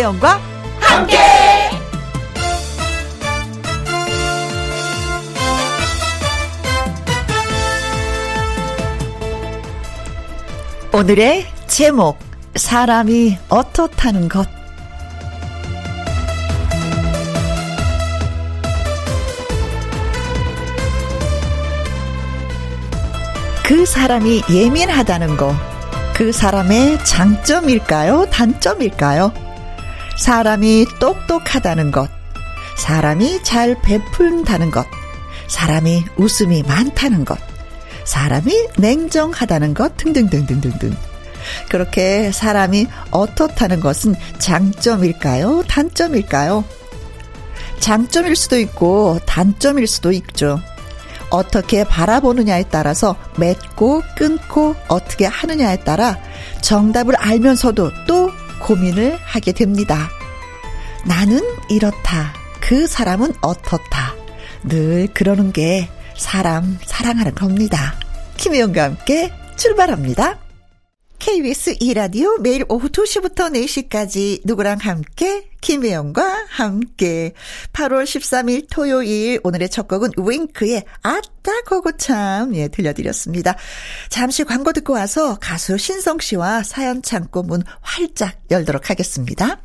김혜영과 함께. 오늘의 제목 사람이 어떻다는 것 그 사람이 예민하다는 거, 그 사람의 장점일까요? 단점일까요? 사람이 똑똑하다는 것, 사람이 잘 베푼다는 것, 사람이 웃음이 많다는 것, 사람이 냉정하다는 것 등등등등등등. 그렇게 사람이 어떻다는 것은 장점일까요? 단점일까요? 장점일 수도 있고 단점일 수도 있죠. 어떻게 바라보느냐에 따라서 맺고 끊고 어떻게 하느냐에 따라 정답을 알면서도 또 고민을 하게 됩니다. 나는 이렇다. 그 사람은 어떻다. 늘 그러는 게 사람 사랑하는 겁니다. 김혜영과 함께 출발합니다. KBS 2라디오 매일 오후 2시부터 4시까지 누구랑 함께 김혜영과 함께 8월 13일 토요일 오늘의 첫 곡은 윙크의 아따 고고참 예 들려드렸습니다. 잠시 광고 듣고 와서 가수 신성 씨와 사연 창고 문 활짝 열도록 하겠습니다.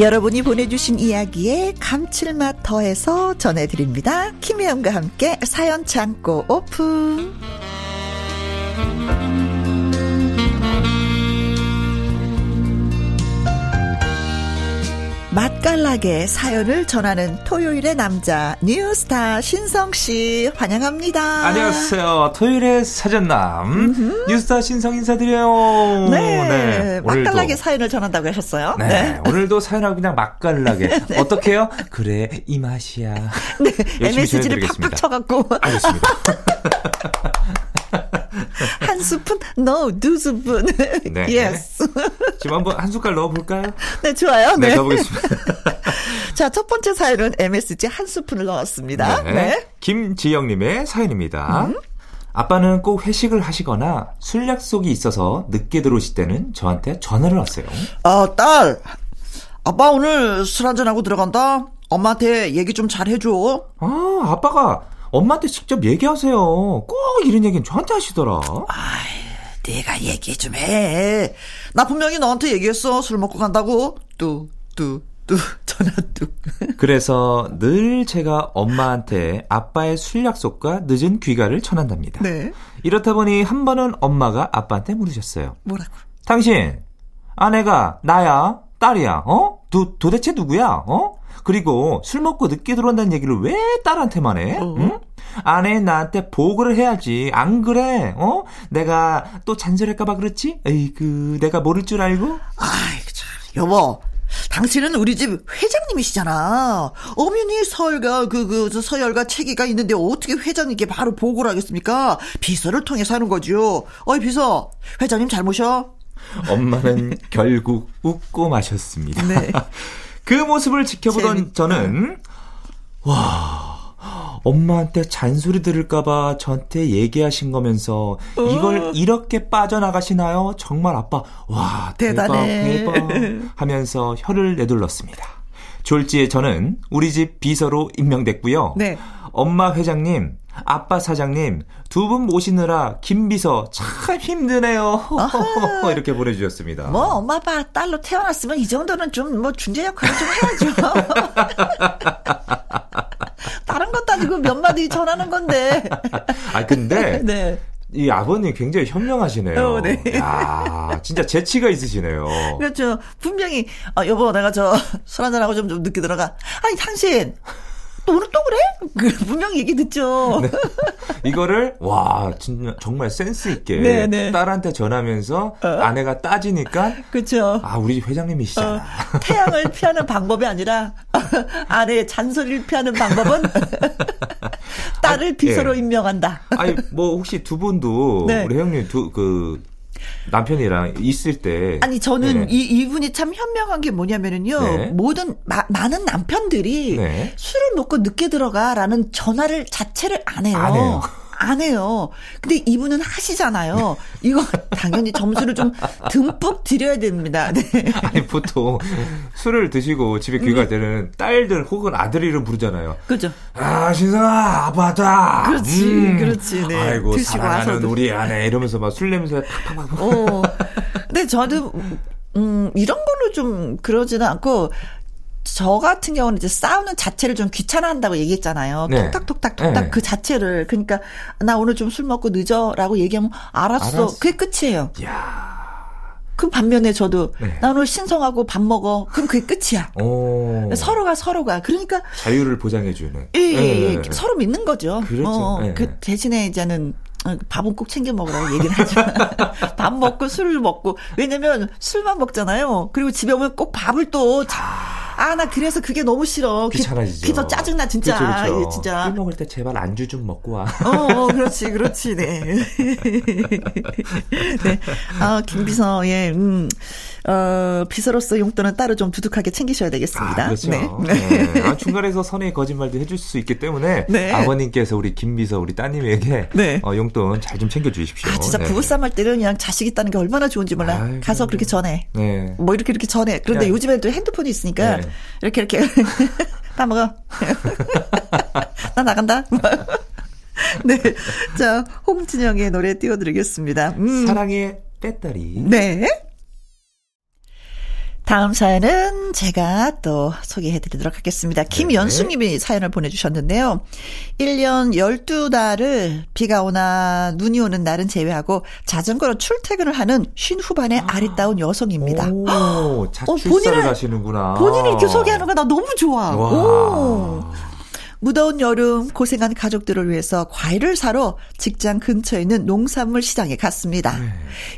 여러분이 보내주신 이야기에 감칠맛 더해서 전해드립니다. 김혜영과 함께 사연 창고 오픈. 맛깔나게 사연을 전하는 토요일의 남자 뉴스타 신성 씨 환영합니다. 안녕하세요. 토요일의 사전남 뉴스타 신성 인사드려요. 네, 오늘도- 맛깔나게 사연을 전한다고 하셨어요. 네, 오늘도 사연하고 그냥 맛깔나게 어떻게요? 그래 이 맛이야. 네, MSG를. 팍팍 쳐갖고 알겠습니다. 한 스푼, no, 두 스푼. 네. Yes. 지금 한번 한 숟갈 넣어볼까요? 네, 좋아요. 네, 네. 가보겠습니다. 자, 첫 번째 사연은 MSG 한 스푼을 넣었습니다. 네. 김지영님의 사연입니다. 음? 아빠는 꼭 회식을 하시거나 술 약속이 있어서 늦게 들어오실 때는 저한테 전화를 왔어요. 어, 딸. 아빠 오늘 술 한잔하고 들어간다. 엄마한테 얘기 좀 잘 해줘. 아, 아빠가 엄마한테 직접 얘기하세요. 꼭 이런 얘기는 저한테 하시더라. 네가 얘기 좀 해. 나 분명히 너한테 얘기했어. 술 먹고 간다고. 뚜, 뚜, 뚜. 전화 뚝. 그래서 늘 제가 엄마한테 아빠의 술 약속과 늦은 귀가를 전한답니다. 네. 이렇다 보니 한 번은 엄마가 아빠한테 물으셨어요. 뭐라고? 당신 아내가 나야 딸이야 어? 도, 도대체 누구야 어? 그리고 술 먹고 늦게 들어온다는 얘기를 왜 딸한테만 해? 어? 응? 아내 나한테 보고를 해야지 안 그래 어? 내가 또 잔소리할까봐 그렇지? 에이그 내가 모를 줄 알고? 아이, 참. 여보. 당신은 우리 집 회장님이시잖아. 엄연히 서열과 그, 그, 저 서열과 체계가 있는데 어떻게 회장님께 바로 보고를 하겠습니까? 비서를 통해서 하는 거죠. 어이, 비서. 회장님 잘 모셔. 엄마는 결국 웃고 마셨습니다. 네. 그 모습을 지켜보던 재밌다. 저는 와 엄마한테 잔소리 들을까봐 저한테 얘기하신 거면서 이걸 이렇게 빠져나가시나요? 정말 아빠 와 대박 대단해. 대박 하면서 혀를 내둘렀습니다. 졸지에 저는 우리 집 비서로 임명됐고요. 네. 엄마 회장님, 아빠 사장님 두 분 모시느라 김 비서 참 힘드네요. 이렇게 보내주셨습니다. 뭐, 엄마, 아빠, 딸로 태어났으면 이 정도는 좀, 뭐, 중재 역할을 좀 해야죠. 다른 것도 아니고 몇 마디 전하는 건데. 아 근데 네. 이 아버님 굉장히 현명하시네요. 어, 네. 야, 진짜 재치가 있으시네요. 그렇죠. 분명히, 아, 여보, 내가 저, 술 한잔하고 좀, 좀 늦게 들어가. 아니, 당신, 또 오늘 또 그래? 그 분명 얘기 듣죠. 네. 이거를 와 진짜 정말 센스 있게 네, 네. 딸한테 전하면서 어. 아내가 따지니까 그렇죠. 아 우리 회장님이시잖아. 어, 태양을 피하는 방법이 아니라 아내의 잔소리를 피하는 방법은 딸을 아, 비서로 예. 임명한다. 아니 뭐 혹시 두 분도 네. 우리 형님 두그 남편이랑 있을 때 아니 저는 네. 이 이분이 참 현명한 게 뭐냐면은요 네. 모든 마, 많은 남편들이 네. 술을 먹고 늦게 들어가라는 전화를 자체를 안 해요. 안 해요. 안 해요. 근데 이분은 하시잖아요. 이거 당연히 점수를 좀 듬뿍 드려야 됩니다. 네. 아니 보통 술을 드시고 집에 음. 때는 딸들 혹은 아들 이름 부르잖아요. 그죠. 아 신성아 아빠다. 그렇지, 음. 그렇지. 네. 아이고 사랑하는 와서도. 우리 아내 이러면서 막 술 냄새 팍팍팍. 어. 근데 저도 음 이런 걸로 좀 그러지는 않고 저 같은 경우는 이제 싸우는 자체를 좀 귀찮아한다고 얘기했잖아요. 네. 톡탁톡탁 톡탁 네. 그 자체를 그러니까 나 오늘 좀 술 먹고 늦어라고 얘기하면 알았어. 알았어. 그게 끝이에요. 야. 그 반면에 저도 네. 나 오늘 신성하고 밥 먹어. 그럼 그게 끝이야. 오. 서로가 서로가 그러니까 자유를 보장해 주는. 예, 예, 예. 네. 서로 믿는 거죠. 그렇죠. 어, 네. 그 대신에 이제는 어, 밥은 꼭 챙겨 먹으라고 얘기를 하죠. 밥 먹고 술을 먹고 왜냐면 술만 먹잖아요. 그리고 집에 오면 꼭 밥을 또 아, 나 그래서 그게 너무 싫어. 귀찮아지죠. 그래서 짜증나, 진짜. 그렇죠, 그렇죠. 진짜. 술 먹을 때 제발 안주 좀 먹고 와. 어, 어 그렇지, 그렇지, 네. 네. 아, 김비서의, 음, 어, 비서로서 용돈은 따로 좀 두둑하게 챙기셔야 되겠습니다. 아, 그렇죠. 네. 네. 아, 중간에서 선의 거짓말도 해줄 수 있기 때문에 네. 아버님께서 우리 김비서 우리 따님에게 네. 어, 용돈 잘 좀 챙겨주십시오. 아, 진짜 네. 부부싸움 할 때는 그냥 자식 있다는 게 얼마나 좋은지 몰라. 아, 가서 그렇게 전해. 네. 뭐 이렇게 이렇게 전해. 그런데 야. 요즘에 또 핸드폰이 있으니까 네. 이렇게 이렇게 다 먹어. 나 나간다. 네. 자, 홍진영의 노래 띄워드리겠습니다. 음. 사랑의 배터리. 네. 다음 사연은 제가 또 소개해 드리도록 하겠습니다. 김연숙 님이 사연을 보내주셨는데요. 1년 12달을 비가 오나 눈이 오는 날은 제외하고 자전거로 출퇴근을 하는 쉰 후반의 아. 리따운 여성입니다. 오, 자출사를 어, 하시는구나. 본인이 이렇게 소개하는 거 나 너무 좋아. 와. 오. 무더운 여름 고생한 가족들을 위해서 과일을 사러 직장 근처에 있는 농산물 시장에 갔습니다. 네.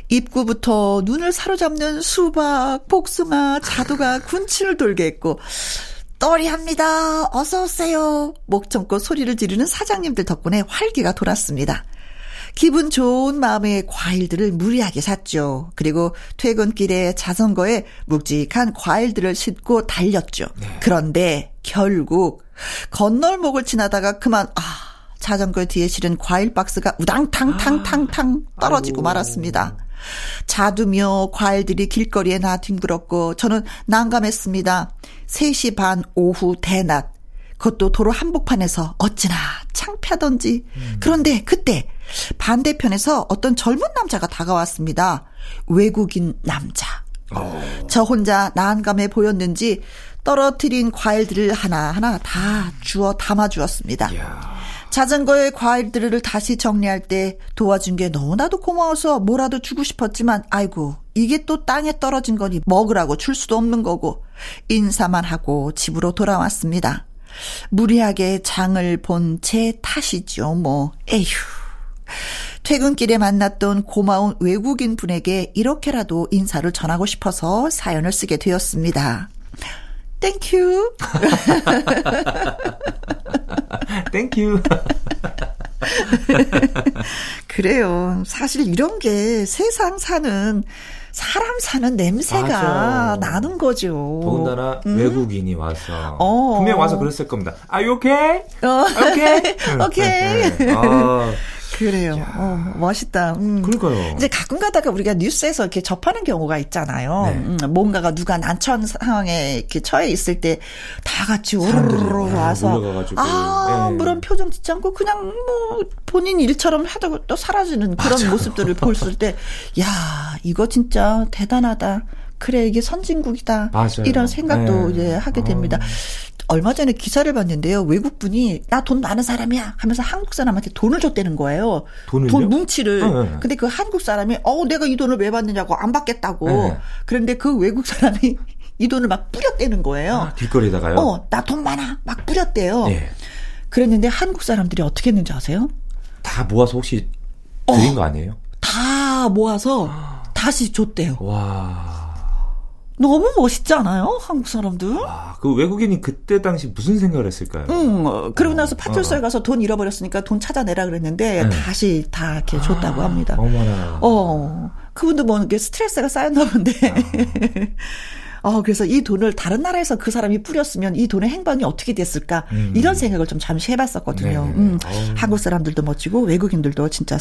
입구부터 눈을 사로잡는 수박, 복숭아, 자두가 군침을 돌게 했고 떠리합니다. 어서 오세요. 목 참고 소리를 지르는 사장님들 덕분에 활기가 돌았습니다. 기분 좋은 마음의 과일들을 무리하게 샀죠. 그리고 퇴근길에 자전거에 묵직한 과일들을 싣고 달렸죠. 네. 그런데 결국 건널목을 지나다가 그만 아 자전거 뒤에 실은 과일 박스가 우당탕탕탕탕 떨어지고 아이고. 말았습니다. 자두며 과일들이 길거리에 나 뒹굴었고 저는 난감했습니다. 3시 반 오후 대낮 그것도 도로 한복판에서 어찌나 창피하던지. 음. 그런데 그때 반대편에서 어떤 젊은 남자가 다가왔습니다. 외국인 남자. 오. 어. 저 혼자 난감해 보였는지 떨어뜨린 과일들을 하나하나 다 주워 담아 주었습니다. 자전거의 과일들을 다시 정리할 때 도와준 게 너무나도 고마워서 뭐라도 주고 싶었지만 아이고 이게 또 땅에 떨어진 거니 먹으라고 줄 수도 없는 거고 인사만 하고 집으로 돌아왔습니다. 무리하게 장을 본제 탓이죠, 뭐. 에휴. 퇴근길에 만났던 고마운 외국인 분에게 이렇게라도 인사를 전하고 싶어서 사연을 쓰게 되었습니다. Thank you. Thank you. 그래요. 사실 이런 게 세상 사는 사람 사는 냄새가 맞아. 나는 거죠. 더군다나 음. 외국인이 와서 어. 분명 와서 그랬을 겁니다. Are you okay? 어. okay? okay. 네. 어. 그래요. 어, 멋있다. 음. 그러니까요. 이제 가끔 가다가 우리가 뉴스에서 이렇게 접하는 경우가 있잖아요. 네. 음, 뭔가가 누가 난처한 상황에 이렇게 처해 있을 때 다 같이 오르르 아, 와서 아, 네. 그런 표정 짓지 않고 그냥 뭐 본인 일처럼 하다가 또 사라지는 그런 맞아. 모습들을 봤을 때, 야, 이거 진짜 대단하다. 그래 이게 선진국이다 맞아요. 이런 생각도 네. 이제 하게 됩니다. 어. 얼마 전에 기사를 봤는데요. 외국분이 나 돈 많은 사람이야 하면서 한국 사람한테 돈을 줬다는 거예요. 돈을요? 돈 뭉치를. 네, 네. 근데 그 한국 사람이 어 내가 이 돈을 왜 받느냐고 안 받겠다고. 네. 그런데 그 외국 사람이 이 돈을 막 뿌렸대는 거예요. 아, 길거리에다가요? 어, 나 돈 많아. 막 뿌렸대요. 예. 그랬는데 한국 사람들이 어떻게 했는지 아세요? 다 모아서 혹시 드린 어. 거 아니에요? 다 모아서 다시 줬대요. 와. 너무 멋있지 않아요? 한국 사람들? 아, 그 외국인이 그때 당시 무슨 생각을 했을까요? 응, 어, 그러고 나서 파출소에 가서 돈 잃어버렸으니까 돈 찾아내라 그랬는데 네. 다시 다 이렇게 줬다고 합니다. 어머나. 어, 그분도 뭐 이게 스트레스가 쌓였나 본데. 어, 그래서 이 돈을 다른 나라에서 그 사람이 뿌렸으면 이 돈의 행방이 어떻게 됐을까? 음. 이런 생각을 좀 잠시 해봤었거든요. 네네. 음, 어우. 한국 사람들도 멋지고 외국인들도 진짜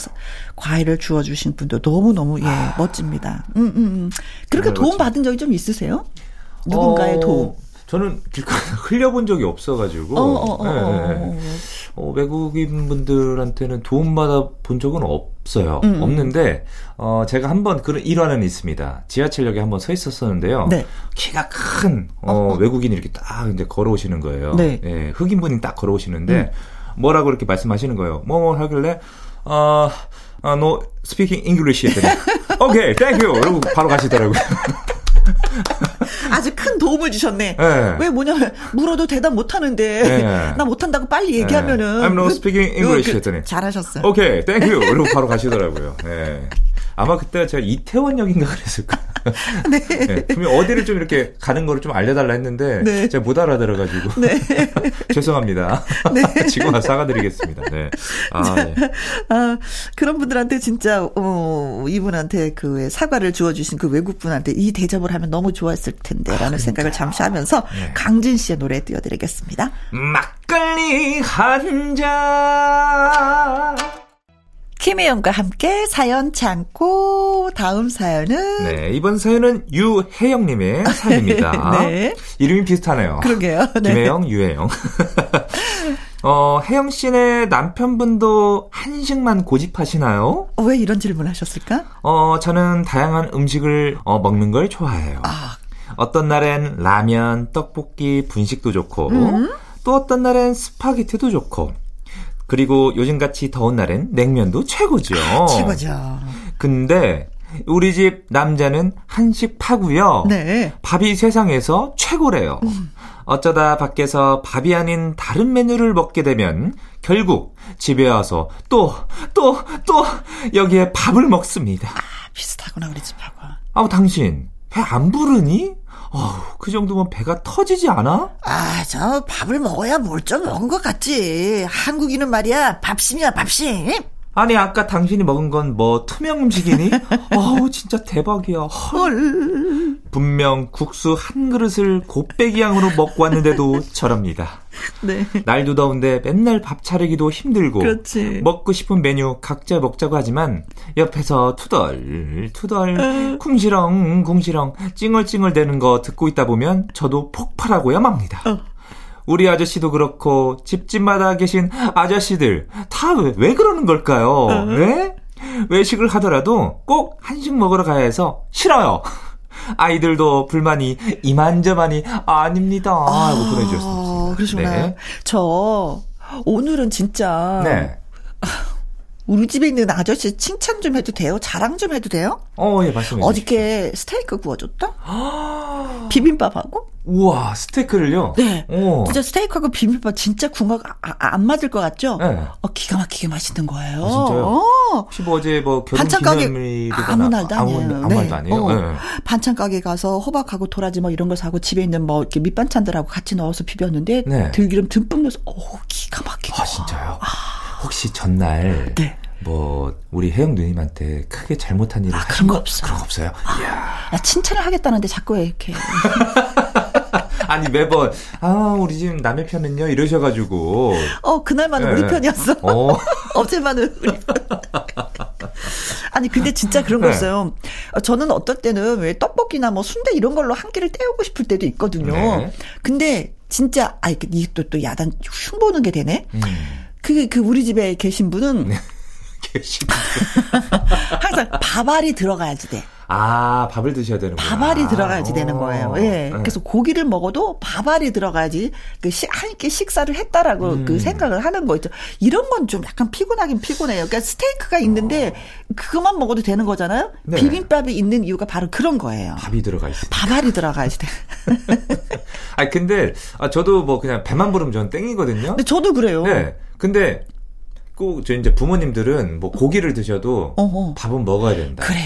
과일을 주워주신 분도 너무너무, 예, 아. 멋집니다. 음, 음, 음. 그렇게 도움 멋집니다. 받은 적이 좀 있으세요? 누군가의 어, 도움. 저는 길거리 흘려본 적이 없어가지고 어, 어, 어, 예, 어, 예. 어. 어, 외국인 분들한테는 도움받아 본 적은 없어요. 음. 없는데 어, 제가 한번 그런 일화는 있습니다. 지하철역에 한번 서 있었었는데요. 네. 키가 큰 어, 외국인이 이렇게 딱 이제 걸어오시는 거예요. 네. 예, 흑인 분이 딱 걸어오시는데 뭐라고 이렇게 말씀하시는 거예요. 뭐뭐 하길래 어, 아, no speaking English 했더니 오케이, thank you. 이러고 바로 가시더라고요. 아주 큰 도움을 주셨네. 예. 왜 뭐냐면 물어도 대답 못 하는데 네. 나 못한다고 빨리 얘기하면은 I'm not speaking English 그- 했더니. 잘하셨어요. 오케이, thank you. 이러고 바로 가시더라고요. 예. 아마 그때 제가 이태원역인가 그랬을 거예요. 네. 분명 어디를 좀 이렇게 가는 거를 좀 알려달라 했는데 네. 제가 못 알아들어가지고 네. 죄송합니다. 지금 와서 사과드리겠습니다. 네. 아, 네. 아, 그런 분들한테 진짜 어, 이분한테 그 사과를 주어주신 그 외국 분한테 이 대접을 하면 너무 좋았을 텐데라는 생각을 잠시 하면서 아, 네. 강진 씨의 노래 띄워드리겠습니다. 막걸리 한 잔. 김혜영과 함께 사연 참고 다음 사연은 네, 이번 사연은 유혜영님의 사연입니다. 네. 이름이 비슷하네요. 그러게요. 네. 김혜영, 유혜영. 어, 혜영 씨네 남편분도 한식만 고집하시나요? 어, 왜 이런 질문 하셨을까? 어, 저는 다양한 음식을 어, 먹는 걸 좋아해요. 아, 어떤 날엔 라면, 떡볶이, 분식도 좋고, 음. 또 어떤 날엔 스파게티도 좋고, 그리고 요즘같이 더운 날엔 냉면도 최고죠. 최고죠. 근데 우리 집 남자는 한식 파고요. 네. 밥이 세상에서 최고래요. 어쩌다 밖에서 밥이 아닌 다른 메뉴를 먹게 되면 결국 집에 와서 또, 또, 또 여기에 밥을 먹습니다. 아, 비슷하구나 우리 집하고. 아우, 당신 배 안 부르니? 어우, 그 정도면 배가 터지지 않아? 아, 저 밥을 먹어야 뭘 좀 먹은 것 같지. 한국인은 말이야 밥심이야 밥심. 아니, 아까 당신이 먹은 건 뭐 투명 음식이니? 어우, 진짜 대박이야. 헐. 분명 국수 한 그릇을 곱빼기 양으로 먹고 왔는데도 저럽니다. 네. 날도 더운데 맨날 밥 차리기도 힘들고 그렇지. 먹고 싶은 메뉴 각자 먹자고 하지만 옆에서 투덜 투덜 쿵시렁 쿵시렁 찡얼찡얼 대는 거 듣고 있다 보면 저도 폭발하고야 맙니다. 어. 우리 아저씨도 그렇고 집집마다 계신 아저씨들 다왜 그러는 걸까요? 왜? 외식을 하더라도 꼭 한식 먹으러 가야 해서 싫어요. 아이들도 불만이 이만저만이 아닙니다. 하고 보내주셨습니다. 그러시구나. 네. 저 오늘은 진짜 네. 우리 집에 있는 아저씨 칭찬 좀 해도 돼요? 자랑 좀 해도 돼요? 어, 예, 말씀해. 어저께 스테이크 구워줬다? 비빔밥하고? 우와, 스테이크를요? 네. 오. 진짜 스테이크하고 비빔밥 진짜 궁합 아, 아, 안 맞을 것 같죠? 네. 어, 기가 막히게 맛있는 거예요. 아, 진짜요? 어. 혹시 뭐 어제 뭐 결혼 반찬 가게 아무 날도 아니에요. 아무, 아무 네. 날도 아니에요. 어. 네. 반찬 가게 가서 호박하고 도라지 뭐 이런 거 사고 집에 있는 뭐 이렇게 밑반찬들하고 같이 넣어서 비볐는데 네. 들기름 듬뿍 넣어서 오 기가 막히게. 아, 진짜요? 혹시 전날 네. 뭐 우리 혜영 누님한테 크게 잘못한 일을 아, 그런 거거 없어요. 그런 거 없어요? 이야. 나 칭찬을 하겠다는데 자꾸 왜 이렇게 아니 매번 아 우리 집 남의 편은요 이러셔가지고 어 그날만은 네. 우리 편이었어. 어 어제만은 우리 편. 아니 근데 진짜 그런 거 네. 있어요. 어, 저는 어떨 때는 왜 떡볶이나 뭐 순대 이런 걸로 한 끼를 때우고 싶을 때도 있거든요. 네. 근데 진짜 아 이게 또또 야단 흉 보는 게 되네. 음, 그 그 우리 집에 계신 분은 계시 항상 밥알이 들어가야지 돼. 아, 밥을 드셔야 되는구나. 밥알이 들어가야지 되는 거예요. 어. 예. 네. 그래서 고기를 먹어도 밥알이 들어가야지 그한끼 식사를 했다라고 음. 그 생각을 하는 거죠. 이런 건 좀 약간 피곤하긴 피곤해요. 그러니까 스테이크가 있는데 그것만 먹어도 되는 거잖아요. 네. 비빔밥이 있는 이유가 바로 그런 거예요. 밥이 들어가 있어요. 밥알이 들어가야지 돼. 아 근데 아 저도 뭐 그냥 배만 부르면 저는 땡이거든요. 근데 저도 그래요. 네. 근데 꼭저 이제 부모님들은 뭐 고기를 드셔도 어허. 밥은 먹어야 된다. 그래.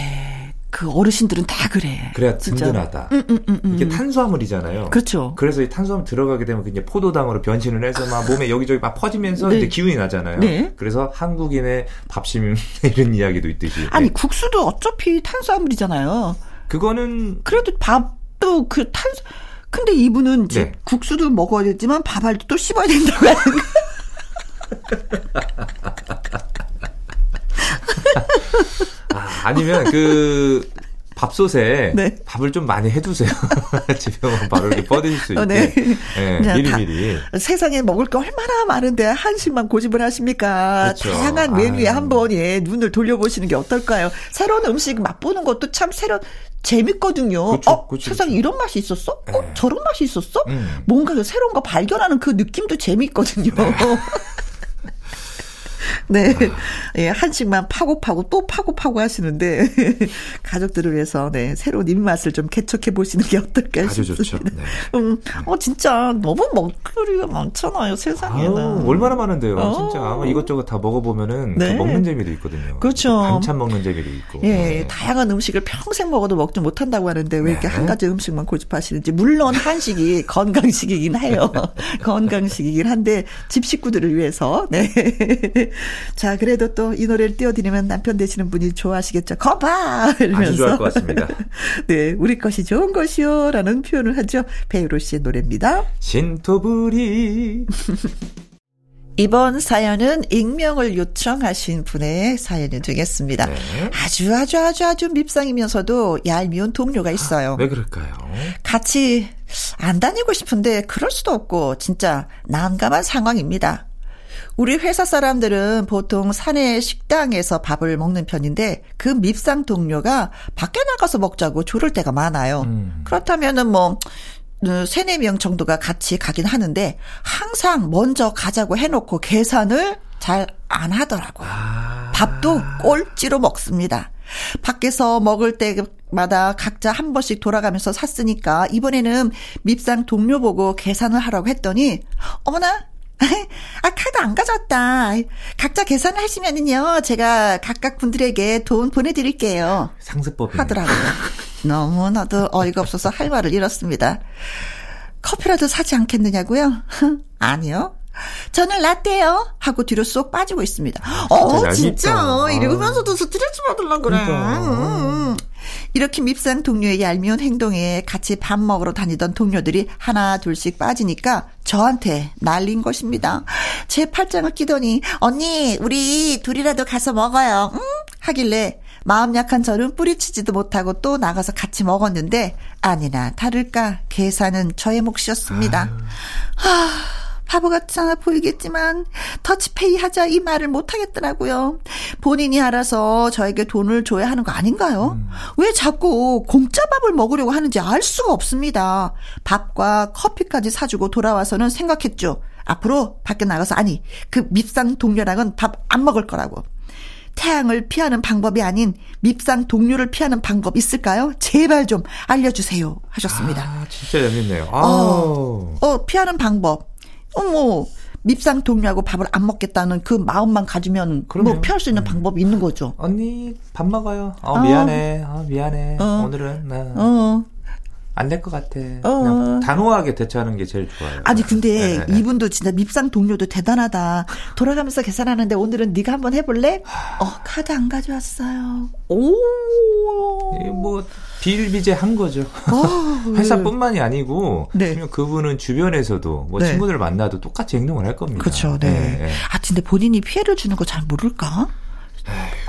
그 어르신들은 다 그래. 그래야 진짜. 든든하다. 음, 음, 음, 음. 이게 탄수화물이잖아요. 그렇죠. 그래서 이 탄수화물 들어가게 되면 그게 포도당으로 변신을 해서 막 몸에 여기저기 막 퍼지면서 네. 이제 기운이 나잖아요. 네. 그래서 한국인의 밥심 이런 이야기도 있듯이. 아니 네. 국수도 어차피 탄수화물이잖아요. 그거는 그래도 밥도 그 탄. 근데 이분은 이제 네. 국수도 먹어야 되지만 밥알도 또 씹어야 된다고 하는 거. 아, 아니면 그 밥솥에 네. 밥을 좀 많이 해두세요. 집에 오면 바로 이렇게 뻗으실 수 있게. 어, 네. 예, 다- 미리미리. 세상에 먹을 게 얼마나 많은데 한식만 고집을 하십니까? 그렇죠. 다양한 메뉴에. 한번 예, 눈을 돌려보시는 게 어떨까요? 새로운 음식 맛보는 것도 참 새로 재밌거든요. 그쵸, 어, 그쵸, 세상에 그쵸. 이런 맛이 있었어? 어, 네. 저런 맛이 있었어? 음. 뭔가 그 새로운 거 발견하는 그 느낌도 재밌거든요. 네. 예, 한식만 파고 파고 또 파고 파고 하시는데 가족들을 위해서 네, 새로운 입맛을 좀 개척해 보시는 게 어떨까 아주 싶습니다. 좋죠. 네. 음, 어 진짜 너무 먹거리가 많잖아요, 세상에는. 아유, 얼마나 많은데요. 어. 진짜 이것저것 다 먹어 보면은 네. 그 먹는 재미도 있거든요. 그렇죠. 반찬 먹는 재미도 있고. 예, 네. 다양한 음식을 평생 먹어도 먹지 못한다고 하는데 왜 이렇게 네. 한 가지 음식만 고집하시는지 물론 한식이 건강식이긴 해요. 건강식이긴 한데 집 식구들을 위해서 네. 자 그래도 또 이 노래를 띄워드리면 남편 되시는 분이 좋아하시겠죠. 거봐 이러면서 아주 좋아할 것 같습니다. 네, 우리 것이 좋은 것이요 라는 표현을 하죠. 배우로 씨의 노래입니다. 신토부리. 이번 사연은 익명을 요청하신 분의 사연이 되겠습니다. 네. 아주 아주 아주 아주 밉상이면서도 얄미운 동료가 있어요. 왜 그럴까요? 같이 안 다니고 싶은데 그럴 수도 없고 진짜 난감한 상황입니다. 우리 회사 사람들은 보통 사내 식당에서 밥을 먹는 편인데 그 밉상 동료가 밖에 나가서 먹자고 조를 때가 많아요. 음. 그렇다면은 뭐 어, 세네 명 정도가 같이 가긴 하는데 항상 먼저 가자고 해놓고 계산을 잘 안 하더라고요. 아. 밥도 꼴찌로 먹습니다. 밖에서 먹을 때마다 각자 한 번씩 돌아가면서 샀으니까 이번에는 밉상 동료 보고 계산을 하라고 했더니 어머나 아 카드 안 가져왔다. 각자 계산을 하시면은요 제가 각각 분들에게 돈 보내드릴게요. 상습법이 하더라고요. 너무나도 어이가 없어서 할 말을 잃었습니다. 커피라도 사지 않겠느냐고요? 아니요. 저는 라떼요. 하고 뒤로 쏙 빠지고 있습니다. 어, 얄밉다. 진짜. 아. 이러면서도 스트레스 받으려고 그래. 그러니까. 음. 이렇게 밉상 동료의 얄미운 행동에 같이 밥 먹으러 다니던 동료들이 하나 둘씩 빠지니까 저한테 날린 것입니다. 제 팔짱을 끼더니 언니 우리 둘이라도 가서 먹어요. 응? 하길래 마음 약한 저는 뿌리치지도 못하고 또 나가서 같이 먹었는데 아니나 다를까 계산은 저의 몫이었습니다. 하, 바보 같지 않아 보이겠지만 터치페이 하자 이 말을 못 하겠더라고요. 본인이 알아서 저에게 돈을 줘야 하는 거 아닌가요? 왜 자꾸 공짜 밥을 먹으려고 하는지 알 수가 없습니다. 밥과 커피까지 사주고 돌아와서는 생각했죠. 앞으로 밖에 나가서 아니 그 밉상 동료랑은 밥 안 먹을 거라고. 태양을 피하는 방법이 아닌 밉상 동료를 피하는 방법 있을까요? 제발 좀 알려주세요. 하셨습니다. 아, 진짜 얄밉네요. 어. 어, 피하는 방법. 어머, 밉상 동료하고 밥을 안 먹겠다는 그 마음만 가지면 뭐 그럼요. 피할 수 있는 방법이 있는 거죠. 언니 밥 먹어요. 어, 어. 미안해. 어, 미안해. 어. 오늘은 나 어. 안될 것 같아. 어. 단호하게 대처하는 게 제일 좋아요. 아니 근데 네, 네. 이분도 진짜 밉상 동료도 대단하다. 돌아가면서 계산하는데 오늘은 네가 한번 해볼래? 어 카드 안 가져왔어요. 오. 뭐 비일비재 한 거죠. 어, 회사뿐만이 아니고 네. 그러면 그분은 주변에서도 뭐 네. 친구들 만나도 똑같이 행동을 할 겁니다. 그렇죠. 네. 네. 아 근데 본인이 피해를 주는 거 잘 모를까?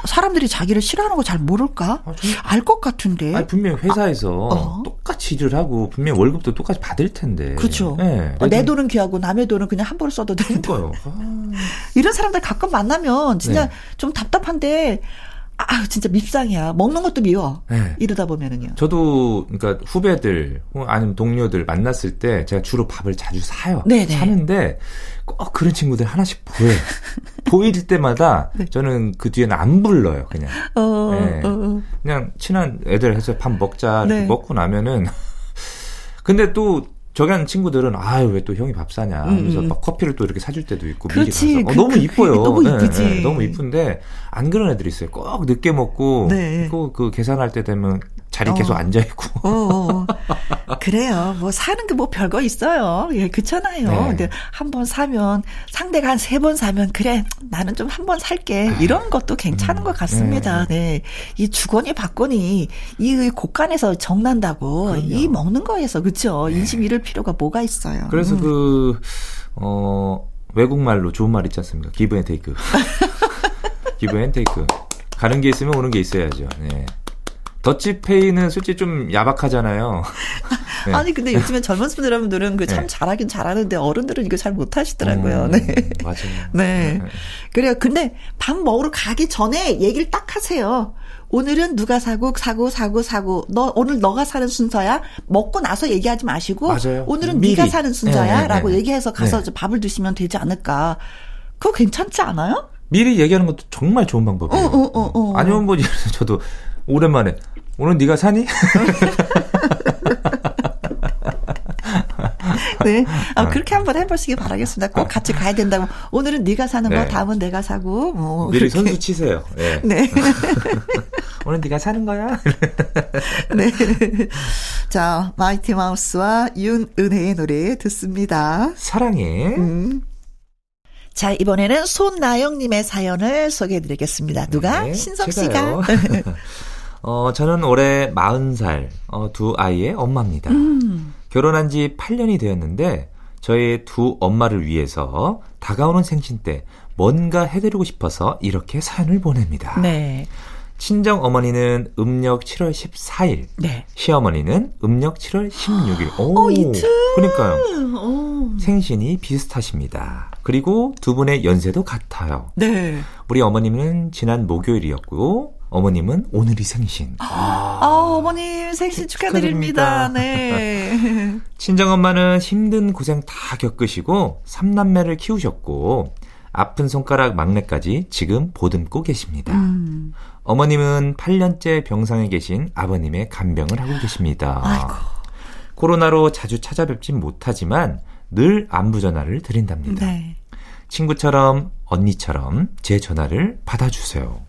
사람들이 자기를 싫어하는 거 잘 모를까? 아, 좀- 알것 같은데. 아니 분명 히 회사에서 어. 똑같이 일을 하고 분명 히 월급도 똑같이 받을 텐데. 그렇죠. 네. 어, 내 돈은 귀하고 남의 돈은 그냥 한 번에 써도 되는데. 그러니까요. 아, 이런 사람들 가끔 만나면 진짜 네. 좀 답답한데 아, 진짜 밉상이야. 먹는 것도 미워. 네. 이러다 보면은요. 저도 그러니까 후배들 아니면 동료들 만났을 때 제가 주로 밥을 자주 사요. 네네. 사는데 꼭 그런 친구들 하나씩 보여요. 보일 때마다 네. 저는 그 뒤에는 안 불러요. 그냥 어, 네. 어, 어. 그냥 친한 애들 해서 밥 먹자 네. 먹고 나면은 근데 또 저기 하는 친구들은 아유 왜 또 형이 밥 사냐 하면서 음, 음. 막 커피를 또 이렇게 사줄 때도 있고 그렇지. 미리 가서 어, 그- 너무 그- 이뻐요. 너무 이쁘지. 너무 이쁜데 안 그런 애들이 있어요. 꼭 늦게 먹고 네. 꼭그 계산할 때 되면 자리 어. 계속 앉아 있고 어, 어, 어. 그래요. 뭐 사는 게 뭐 별거 있어요. 예, 그렇잖아요. 네. 근데 한 번 사면 상대가 한 세 번 사면 그래 나는 좀 한 번 살게 이런 것도 괜찮은 것 같습니다. 네, 이 주거니 받거니 이 곳간에서 정난다고 그럼요. 이 먹는 거에서 그렇죠. 인심 잃을 필요가 뭐가 있어요. 그래서 음. 그, 어, 외국말로 좋은 말 있지 않습니까? Give and take. Give and take. 가는 게 있으면 오는 게 있어야죠. 네. 더치페이는 솔직히 좀 야박하잖아요. 네. 아니 근데 요즘에 젊은 분들은 그참 네. 잘하긴 잘하는데 어른들은 이거 잘 못하시더라고요. 음, 네. 맞아요. 네. 그래요. 근데 밥 먹으러 가기 전에 얘기를 딱 하세요. 오늘은 누가 사고 사고 사고 사고 너 오늘 너가 사는 순서야 먹고 나서 얘기하지 마시고 맞아요. 오늘은 미리. 네가 사는 네, 순서야라고 네, 네. 얘기해서 가서 네. 밥을 드시면 되지 않을까 그거 괜찮지 않아요? 미리 얘기하는 것도 정말 좋은 방법이에요. 어, 어, 어, 어. 아니면 뭐, 저도 오랜만에, 오늘 네가 사니? 네. 아, 그렇게 한번 해보시기 바라겠습니다. 꼭 같이 가야 된다고. 오늘은 네가 사는 거, 네. 다음은 내가 사고. 뭐 미리 그렇게. 선수 치세요. 네. 네. 오늘 네가 사는 거야? 네. 자, 마이티 마우스와 윤은혜의 노래 듣습니다. 사랑해. 음. 자, 이번에는 손나영님의 사연을 소개해 드리겠습니다. 누가? 네, 신성. 씨가. 어, 저는 올해 40살, 어, 두 아이의 엄마입니다. 음. 결혼한 지 8년이 되었는데, 저의 두 엄마를 위해서 다가오는 생신 때 뭔가 해드리고 싶어서 이렇게 사연을 보냅니다. 네. 친정 어머니는 음력 7월 14일, 네. 시어머니는 음력 7월 16일. 오, 어, 이틀. 그러니까요. 어. 생신이 비슷하십니다. 그리고 두 분의 연세도 같아요. 네. 우리 어머님은 지난 목요일이었고, 어머님은 오늘이 생신. 아, 어머님 생신 축하드립니다. 축하드립니다. 네. 친정엄마는 힘든 고생 다 겪으시고, 삼남매를 키우셨고, 아픈 손가락 막내까지 지금 보듬고 계십니다. 음. 어머님은 8년째 병상에 계신 아버님의 간병을 하고 계십니다. 아이고. 코로나로 자주 찾아뵙진 못하지만 늘 안부 전화를 드린답니다. 네. 친구처럼 언니처럼 제 전화를 받아주세요.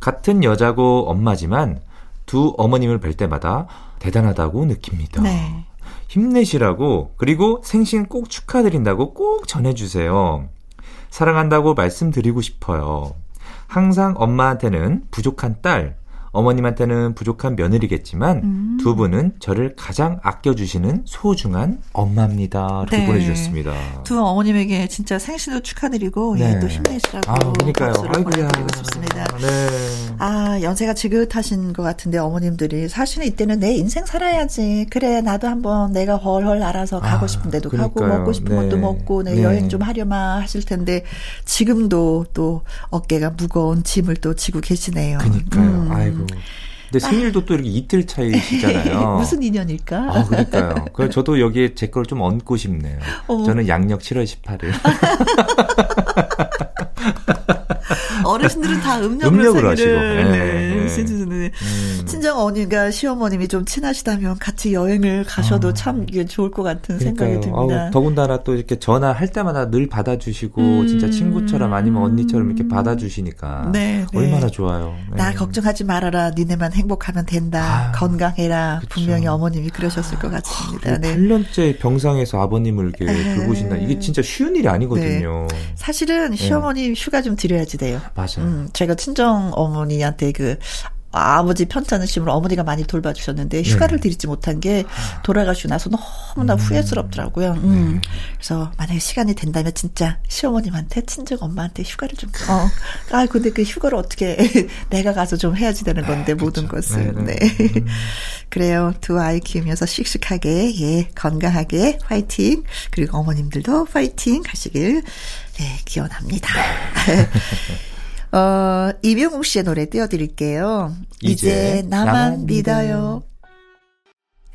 같은 여자고 엄마지만 두 어머님을 뵐 때마다 대단하다고 느낍니다. 네. 힘내시라고 그리고 생신 꼭 축하드린다고 꼭 전해주세요. 사랑한다고 말씀드리고 싶어요. 항상 엄마한테는 부족한 딸, 어머님한테는 부족한 며느리겠지만 음. 두 분은 저를 가장 아껴주시는 소중한 엄마입니다. 이렇게 네. 보내주셨습니다. 두 어머님에게 진짜 생신도 축하드리고 네. 예, 또 힘내시라고 아, 그러니까요. 아이고야. 보내드리고 싶습니다. 네. 아, 연세가 지긋하신 것 같은데 어머님들이 사실은 이때는 내 인생 살아야지. 그래, 나도 한번 내가 헐헐 알아서 가고 아, 싶은 데도 가고 그러니까요. 먹고 싶은 네. 것도 먹고 내 네. 여행 좀 하려마 하실 텐데 지금도 또 어깨가 무거운 짐을 또 지고 계시네요. 그니까요. 음. 아이고. 근데 생일도 또 이렇게 이틀 차이시잖아요. 무슨 인연일까? 아, 그러니까요. 그래서 저도 여기에 제 걸 좀 얹고 싶네요. 어. 저는 양력 7월 18일. 어르신들은 다 음력으로 하시고. 네, 네, 네. 음. 친정 어머님과 시어머님이 좀 친하시다면 같이 여행을 가셔도 아. 참 이게 좋을 것 같은 생각이 그러니까요. 듭니다. 아우, 더군다나 또 이렇게 전화할 때마다 늘 받아주시고 음. 진짜 친구처럼 아니면 언니처럼 이렇게 받아주시니까 네, 네. 얼마나 좋아요. 네. 나 걱정하지 말아라. 니네만 행복하면 된다. 아유, 건강해라. 그쵸. 분명히 어머님이 그러셨을 것 같습니다. 그리고 네. 8년째 병상에서 아버님을 이렇게 에. 돌보신다. 이게 진짜 쉬운 일이 아니거든요. 사실은 시어머님 휴가 좀 드려야지 돼요. 맞아요. 음, 제가 친정 어머니한테 그 아버지 편찮으심으로 어머니가 많이 돌봐주셨는데 휴가를 네. 드리지 못한 게 돌아가시고 나서 너무나 후회스럽더라고요. 음. 그래서 만약에 시간이 된다면 진짜 시어머님한테 친정 엄마한테 휴가를 좀 어. 아 근데 그 휴가를 어떻게 내가 가서 좀 해야지 되는 건데 모든 것을 네, 네. 네. 음. 그래요. 두 아이 키우면서 씩씩하게 예 건강하게 화이팅 그리고 어머님들도 화이팅 하시길 예 기원합니다. 어, 이병욱 씨의 노래 띄워드릴게요. 이제, 이제 나만, 나만 믿어요. 믿어요.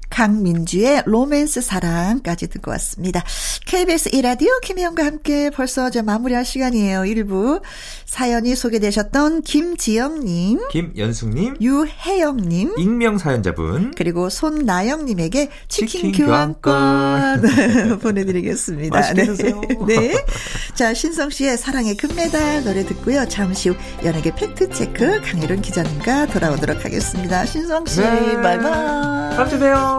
강민주의 로맨스 사랑까지 듣고 왔습니다. KBS 이라디오 김혜영과 함께 벌써 이제 마무리할 시간이에요. 1부. 사연이 소개되셨던 김지영님, 김연숙님, 유혜영님, 익명 사연자분, 그리고 손나영님에게 치킨, 치킨 교환권 보내드리겠습니다. 맛있게 드세요. 네. 네. 자, 신성 씨의 사랑의 금메달 노래 듣고요. 잠시 후 연예계 팩트체크 강혜론 기자님과 돌아오도록 하겠습니다. 신성 씨, 네. 바이바이. 다음 주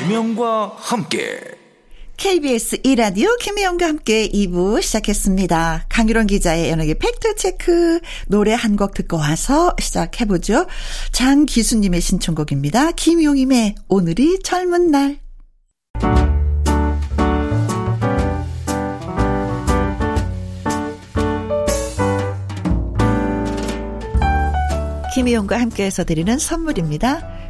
김혜영과 함께 KBS 이라디오 김혜영과 함께 2부 시작했습니다. 강유론 기자의 연예계 팩트체크 노래 한 곡 듣고 와서 시작해보죠. 장기수님의 신청곡입니다. 김용임의 오늘이 젊은 날. 김희용과 함께해서 드리는 선물입니다.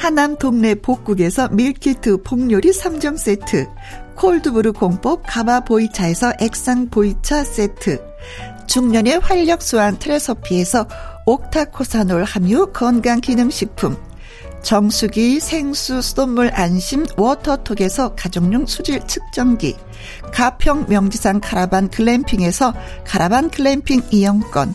하남 동네 복국에서 밀키트 복요리 3점 세트, 콜드브루 공법 가마 보이차에서 액상 보이차 세트, 중년의 활력 수한 트레서피에서 옥타코사놀 함유 건강기능식품 정수기 생수 수돗물 안심 워터톡에서 가정용 수질 측정기 가평 명지산 카라반 글램핑에서 카라반 글램핑 이용권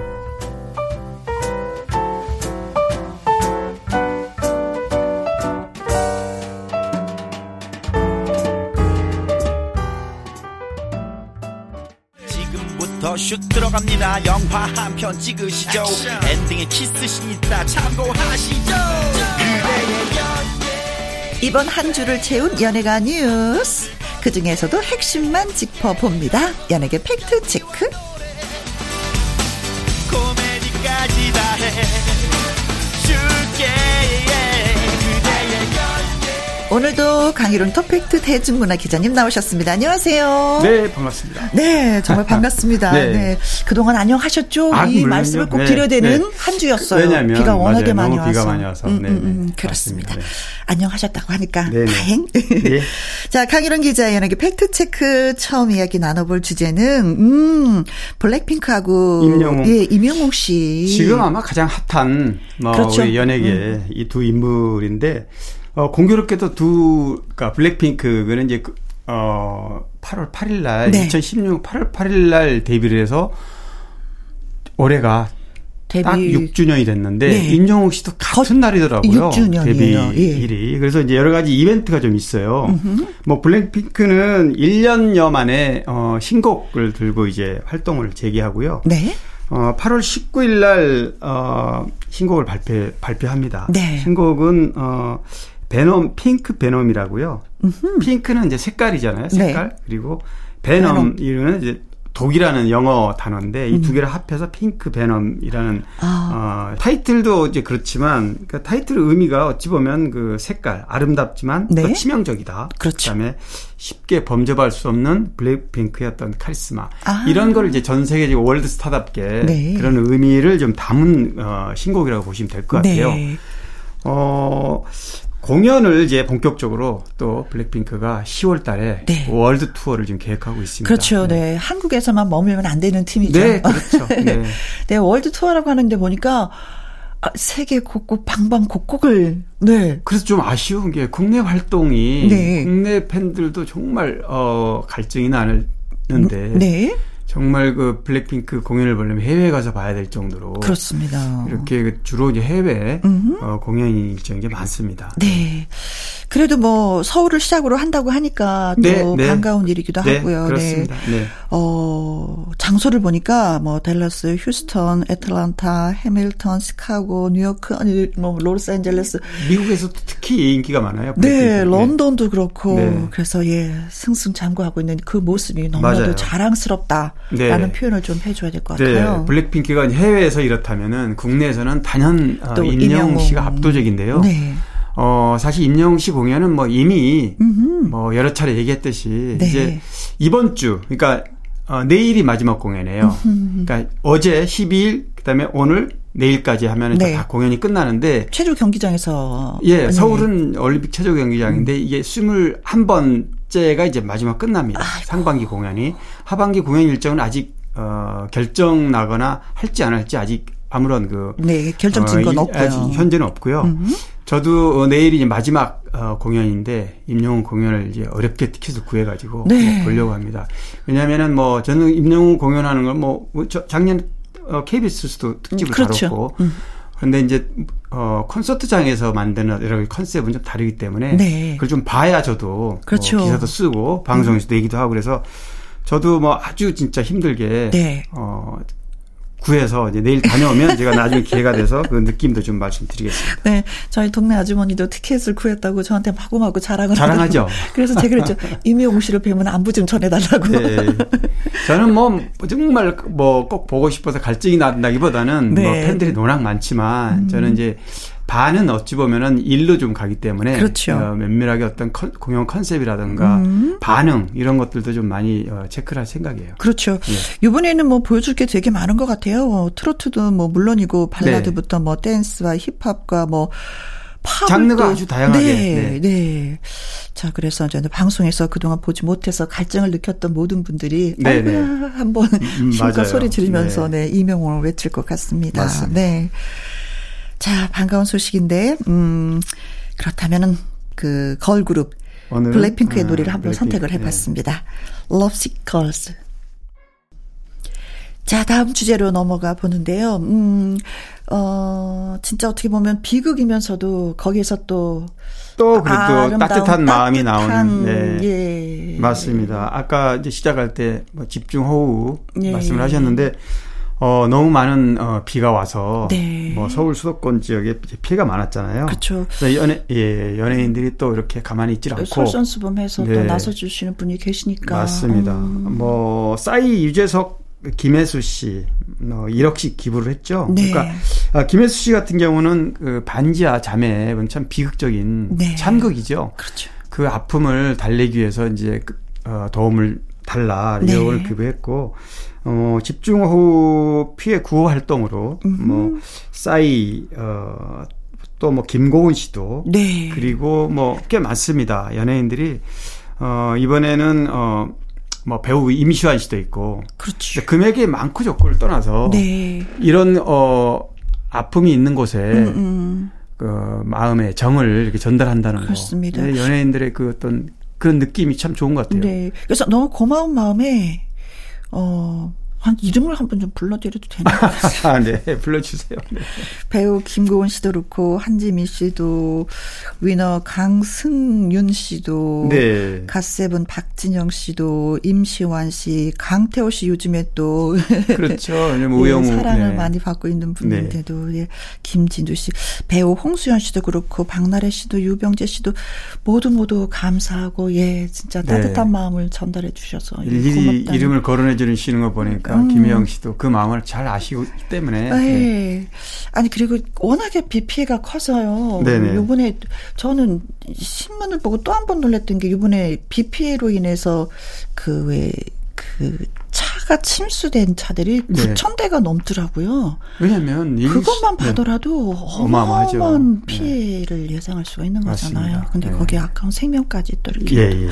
슛 들어갑니다 영화 한 편 찍으시죠 엔딩에 키스신 있다 참고하시죠 이번 한 주를 채운 연예가 뉴스. 그 중에서도 핵심만 짚어봅니다. 연예계 팩트 체크. 코미디까지 다 해. 오늘도 강일홍 더팩트 대중문화 기자님 나오셨습니다. 안녕하세요. 네, 반갑습니다. 네, 정말 반갑습니다. 네. 네. 그동안 안녕하셨죠? 아, 이 물론요. 말씀을 꼭 네, 드려야 되는 네. 한 주였어요. 왜냐하면 비가 워낙에 많이 와서. 비가 많이 와서. 음, 음, 음, 그렇습니다. 네. 안녕하셨다고 하니까 네네. 다행. 네. 자, 강희론 기자의 연예계 팩트체크 처음 이야기 나눠볼 주제는, 음, 블랙핑크하고. 임영웅. 예, 임영웅 씨. 지금 아마 가장 핫한, 뭐, 그렇죠. 우리 연예계 음. 이두 인물인데, 어, 공교롭게도 두, 그니까 블랙핑크는 이제, 그, 어, 8월 8일 날, 네. 2016 8월 8일 날 데뷔를 해서 올해가 데뷔. 딱 6주년이 됐는데 네. 임영웅 씨도 같은 날이더라고요. 6주년이에요. 데뷔일이. 예. 그래서 이제 여러 가지 이벤트가 좀 있어요. 음흠. 뭐 블랙핑크는 1년여 만에 어 신곡을 들고 이제 활동을 재개하고요. 네. 어 8월 19일 날 어 신곡을 발표 발표합니다. 네. 신곡은 어 Venom Pink Venom이라고요. 음흠. 핑크는 이제 색깔이잖아요. 색깔. 네. 그리고 venom, venom. 이름은 이제 독이라는 영어 단어인데 이두 개를 합해서 Pink Venom이라는 아. 어, 타이틀도 이제 그렇지만 그 타이틀 의미가 어찌 보면 그 색깔 아름답지만 네. 또 치명적이다. 그렇죠. 다음에 쉽게 범접할 수 없는 블랙핑크의 어떤 카리스마 아. 이런 거를 이제 전 세계적 월드 스타답게 네. 그런 의미를 좀 담은 어, 신곡이라고 보시면 될 것 같아요. 네. 어, 공연을 이제 본격적으로 또 블랙핑크가 10월 달에 네. 월드 투어를 지금 계획하고 있습니다. 그렇죠. 네. 한국에서만 머물면 안 되는 팀이죠. 네, 그렇죠. 네. 네, 월드 투어라고 하는데 보니까 아, 세계 곳곳 방방곡곡을 네. 그래서 좀 아쉬운 게 국내 활동이 네. 국내 팬들도 정말 어 갈증이 나는데 네. 정말 그 블랙핑크 공연을 보려면 해외에 가서 봐야 될 정도로 그렇습니다. 이렇게 그 주로 이제 해외 어, 공연 일정이 많습니다. 네. 그래도 뭐 서울을 시작으로 한다고 하니까 또 네, 네. 반가운 일이기도 네, 하고요. 그렇습니다. 네. 어, 장소를 보니까 뭐 댈러스, 휴스턴, 애틀란타, 해밀턴, 시카고, 뉴요크, 아니 뭐 로스앤젤레스. 미국에서도 특히 인기가 많아요. 네, 블랙핑크. 런던도 그렇고 네. 그래서 예, 승승장구하고 있는 그 모습이 너무나도 맞아요. 자랑스럽다라는 네. 표현을 좀 해줘야 될것 네, 같아요. 블랙핑크가 해외에서 이렇다면은 국내에서는 단연 어, 또 임영웅. 씨가 압도적인데요. 네. 어, 사실 임영웅 씨 공연은 뭐 이미 음흠. 뭐 여러 차례 얘기했듯이 네. 이제 이번 주 그러니까 어, 내일이 마지막 공연이에요. 그러니까 어제 12일 그다음에 오늘 내일까지 하면 네. 다 공연이 끝나는데 체조 경기장에서 예, 네. 서울은 올림픽 체조 경기장인데 이게 21번째가 이제 마지막 끝납니다. 상반기 공연이 하반기 공연 일정은 아직 어 결정 나거나 할지 안 할지 아직 아무런 그 네, 결정적인 건 이- 없고요. 아직 현재는 없고요. 저도 어, 내일이 이제 마지막 어, 공연인데 임영웅 공연을 이제 어렵게 티켓을 구해가지고 네. 뭐 보려고 합니다. 왜냐하면은 뭐 저는 임영웅 공연하는 걸뭐 작년 어, KBS도 특집을 음, 그렇죠. 다뤘고 그런데 이제 어 콘서트장에서 만드는 여러 가지 컨셉은 좀 다르기 때문에 네. 그걸 좀 봐야 저도 그렇죠. 뭐 기사도 쓰고 방송에서도 얘기도 하고 그래서 저도 뭐 아주 진짜 힘들게 네. 어 구해서 이제 내일 다녀오면 제가 나중에 기회가 돼서 그 느낌도 좀 말씀드리겠습니다. 네, 저희 동네 아주머니도 티켓을 구했다고 저한테 마구마구 자랑을 자랑하죠. 그래서 제가 그랬죠. 이미용 씨를 뵈면 안부 좀 전해달라고. 네. 저는 뭐 정말 뭐 꼭 보고 싶어서 갈증이 난다기보다는 네. 음. 뭐 팬들이 워낙 많지만 저는 이제 반은 어찌 보면은 일로 좀 가기 때문에 그렇죠. 어, 면밀하게 어떤 컨- 공연 컨셉이라든가 음. 반응 이런 것들도 좀 많이 어, 체크를 할 생각이에요. 그렇죠. 네. 이번에는 뭐 보여줄 게 되게 많은 것 같아요. 어, 트로트도 뭐 물론이고 발라드부터 뭐 댄스와 힙합과 뭐 네. 장르가 또- 아주 다양하게, 네, 네. 네. 자, 그래서 저는 방송에서 그동안 보지 못해서 갈증을 느꼈던 모든 분들이 네, 네. 한번 음, 힘껏 맞아요. 소리 지르면서 네, 이명웅을 외칠 것 같습니다. 맞습니다. 네. 자, 반가운 소식인데 음 그렇다면은 그 걸그룹 블랙핑크의 아, 노래를 한번 블랙핑크, 선택을 네. 해봤습니다. Lovesick Girls. 자, 다음 주제로 넘어가 보는데요. 음, 어, 진짜 어떻게 보면 비극이면서도 거기에서 또. 또 그래도 아름다운 따뜻한 마음이 따뜻한, 나오는 네. 예. 맞습니다. 아까 이제 시작할 때 뭐 집중 호우 예. 말씀을 하셨는데 어 너무 많은 어 비가 와서 네. 뭐 서울 수도권 지역에 피해가 많았잖아요. 그렇죠. 연예 예, 연예인들이 또 이렇게 가만히 있질 않고 솔선수범해서 또 네. 나서 주시는 분이 계시니까. 맞습니다. 음. 뭐 싸이 유재석 김혜수 씨 어, 1억씩 기부를 했죠. 네. 그러니까 아, 김혜수 씨 같은 경우는 그 반지하 자매는 참 비극적인 네. 참극이죠. 그렇죠. 그 아픔을 달래기 위해서 이제 그, 어, 도움을 달라 네. 1억을 기부했고 어, 집중호우 피해 구호 활동으로 뭐 싸이 어, 또 뭐 김고은 씨도 네. 그리고 뭐 꽤 많습니다. 연예인들이 어 이번에는 어 뭐 배우 임시완 씨도 있고 그렇죠. 금액이 많고 적고를 떠나서 네. 이런 어 아픔이 있는 곳에 음. 그 마음의 정을 이렇게 전달한다는 그렇습니다. 거. 네, 연예인들의 그 어떤 그런 느낌이 참 좋은 것 같아요. 네. 그래서 너무 고마운 마음에, 어, 한 이름을 한번 좀 불러드려도 되나요? 아, 네, 불러주세요. 네. 배우 김고은 씨도 그렇고 한지민 씨도 위너 강승윤 씨도 네. 갓세븐 박진영 씨도 임시완 씨, 강태호 씨 요즘에 또 그렇죠. 우영우 예, 사랑을 네. 많이 받고 있는 분인데도 네. 예, 김진두 씨, 배우 홍수연 씨도 그렇고 박나래 씨도 유병재 씨도 모두 모두 감사하고 예 진짜 네. 따뜻한 마음을 전달해 주셔서 일일이 이름을 거론해 주는 시는 거 보니까. 보니까 음. 김혜영 씨도 그 마음을 잘 아시기 때문에. 네. 네. 아니 그리고 워낙에 비 피해가 커서요. 네네. 이번에 저는 신문을 보고 또 한 번 놀랐던 게 이번에 비 피해로 인해서 그 왜그 그 차가 침수된 차들이 네. 9천 대가 넘더라고요. 왜냐하면 그것만 네. 봐더라도 어마어마한 네. 피해를 네. 예상할 수가 있는 거잖아요. 맞습니다. 근데 네. 거기에 아까운 생명까지 또 이렇게 예, 예.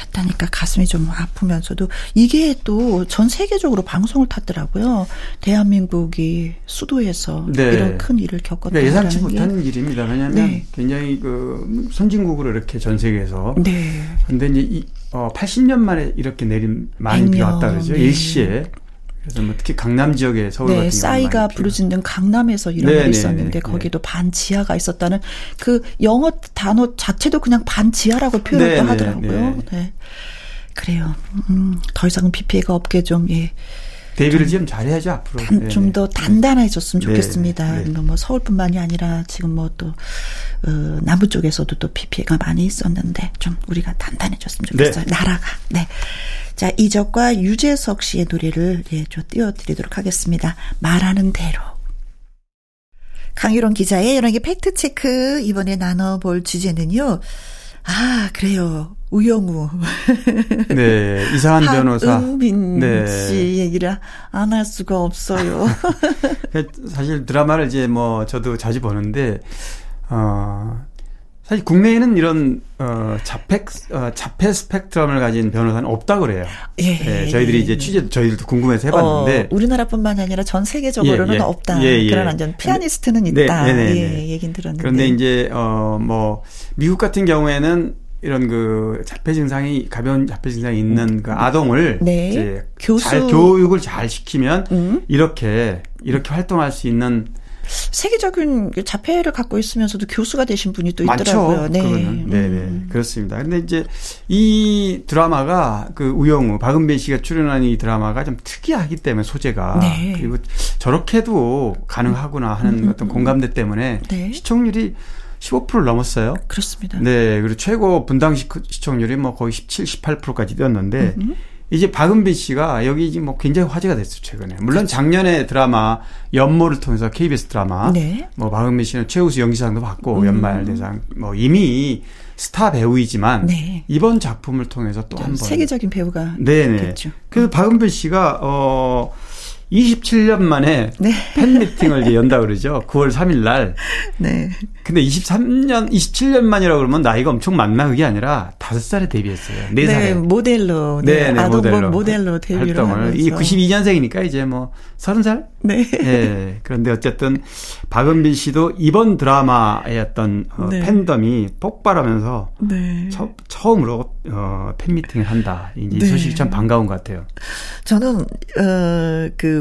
했다니까 가슴이 좀 아프면서도 이게 또 전 세계적으로 방송을 탔더라고요. 대한민국이 수도에서 네. 이런 큰 일을 겪었다. 그러니까 예상치 못한 일입니다. 왜냐하면 굉장히 그 선진국으로 이렇게 전 세계에서. 네. 근데 이제 이 어, 80년 만에 이렇게 내린 많이 비가 왔다 그러죠. 네. 일시에. 그래서 뭐 특히 강남 지역에 서울 네, 같은 싸이가 부르짖는 강남에서 이런 네, 일이 네, 있었는데 네, 거기도 반 지하가 있었다는 그 영어 단어 자체도 그냥 반 지하라고 표현을 네, 하더라고요. 네. 그래요. 음, 더 이상은 비 피해가 없게 좀 예. 대비를 좀 잘해야죠 앞으로. 좀 더 단단해졌으면 좋겠습니다. 뭐 서울뿐만이 아니라 지금 뭐또 어, 남부 쪽에서도 또 비 피해가 많이 있었는데 좀 우리가 단단해졌으면 좋겠어요. 네. 나라가. 네. 자, 이적과 유재석 씨의 노래를 예, 좀 띄워드리도록 하겠습니다. 말하는 대로. 강유론 기자의 여러 개 팩트 체크 이번에 나눠볼 주제는요. 아, 그래요. 우영우. 네, 이상한 변호사. 은빈 네. 씨 얘기를 안 할 수가 없어요. 사실 드라마를 이제 뭐 저도 자주 보는데, 어, 사실 국내에는 이런 어 자폐 어 자폐 스펙트럼을 가진 변호사는 없다 그래요. 예, 예 저희들이 이제 취재 저희들도 궁금해서 해봤는데 어, 우리나라뿐만 아니라 전 세계적으로는 예, 예, 없다. 예, 예. 그런 완전 피아니스트는 네, 있다. 네, 네, 네, 예, 얘긴 들었는데. 그런데 이제 어뭐 미국 같은 경우에는 이런 그 자폐 증상이 가벼운 자폐 증상이 있는 그 아동을 네. 이제 교수. 잘 교육을 잘 시키면 음. 이렇게 이렇게 활동할 수 있는 세계적인 자폐를 갖고 있으면서도 교수가 되신 분이 또 있더라고요. 많죠. 네. 그거는. 네, 네. 그렇습니다. 근데 이제 이 드라마가 그 우영우, 박은빈 씨가 출연한 이 드라마가 좀 특이하기 때문에 소재가 네. 그리고 저렇게도 가능하구나 하는 음, 어떤 공감대 때문에 네. 시청률이 15%를 넘었어요. 그렇습니다. 네, 그리고 최고 분당 시청률이 뭐 거의 17, 18%까지 뛰었는데 음. 이제 박은빈 씨가 여기 이제 뭐 굉장히 화제가 됐어요 최근에. 물론 그렇죠. 작년에 드라마 연모를 통해서 KBS 드라마 네. 뭐 박은빈 씨는 최우수 연기상도 받고 음. 연말 대상 뭐 이미 스타 배우이지만 네. 이번 작품을 통해서 또 한 번 세계적인 배우가 네네. 됐죠. 그 박은빈 씨가 어 27년 만에 네. 팬미팅을 연다 그러죠. 9월 3일 날. 네. 근데 23년, 27년 만이라고 그러면 나이가 엄청 많나 그게 아니라 5살에 데뷔했어요. 4살에. 네, 모델로. 네, 네, 네 모델로. 모델로 데뷔를 활동을. 이 92년생이니까 이제 뭐 30살? 네. 네. 그런데 어쨌든 박은빈 씨도 이번 드라마의 어떤 어, 네. 팬덤이 폭발하면서 네. 처, 처음으로 어, 팬미팅을 한다. 이제 네. 소식이 참 반가운 것 같아요. 저는 어 그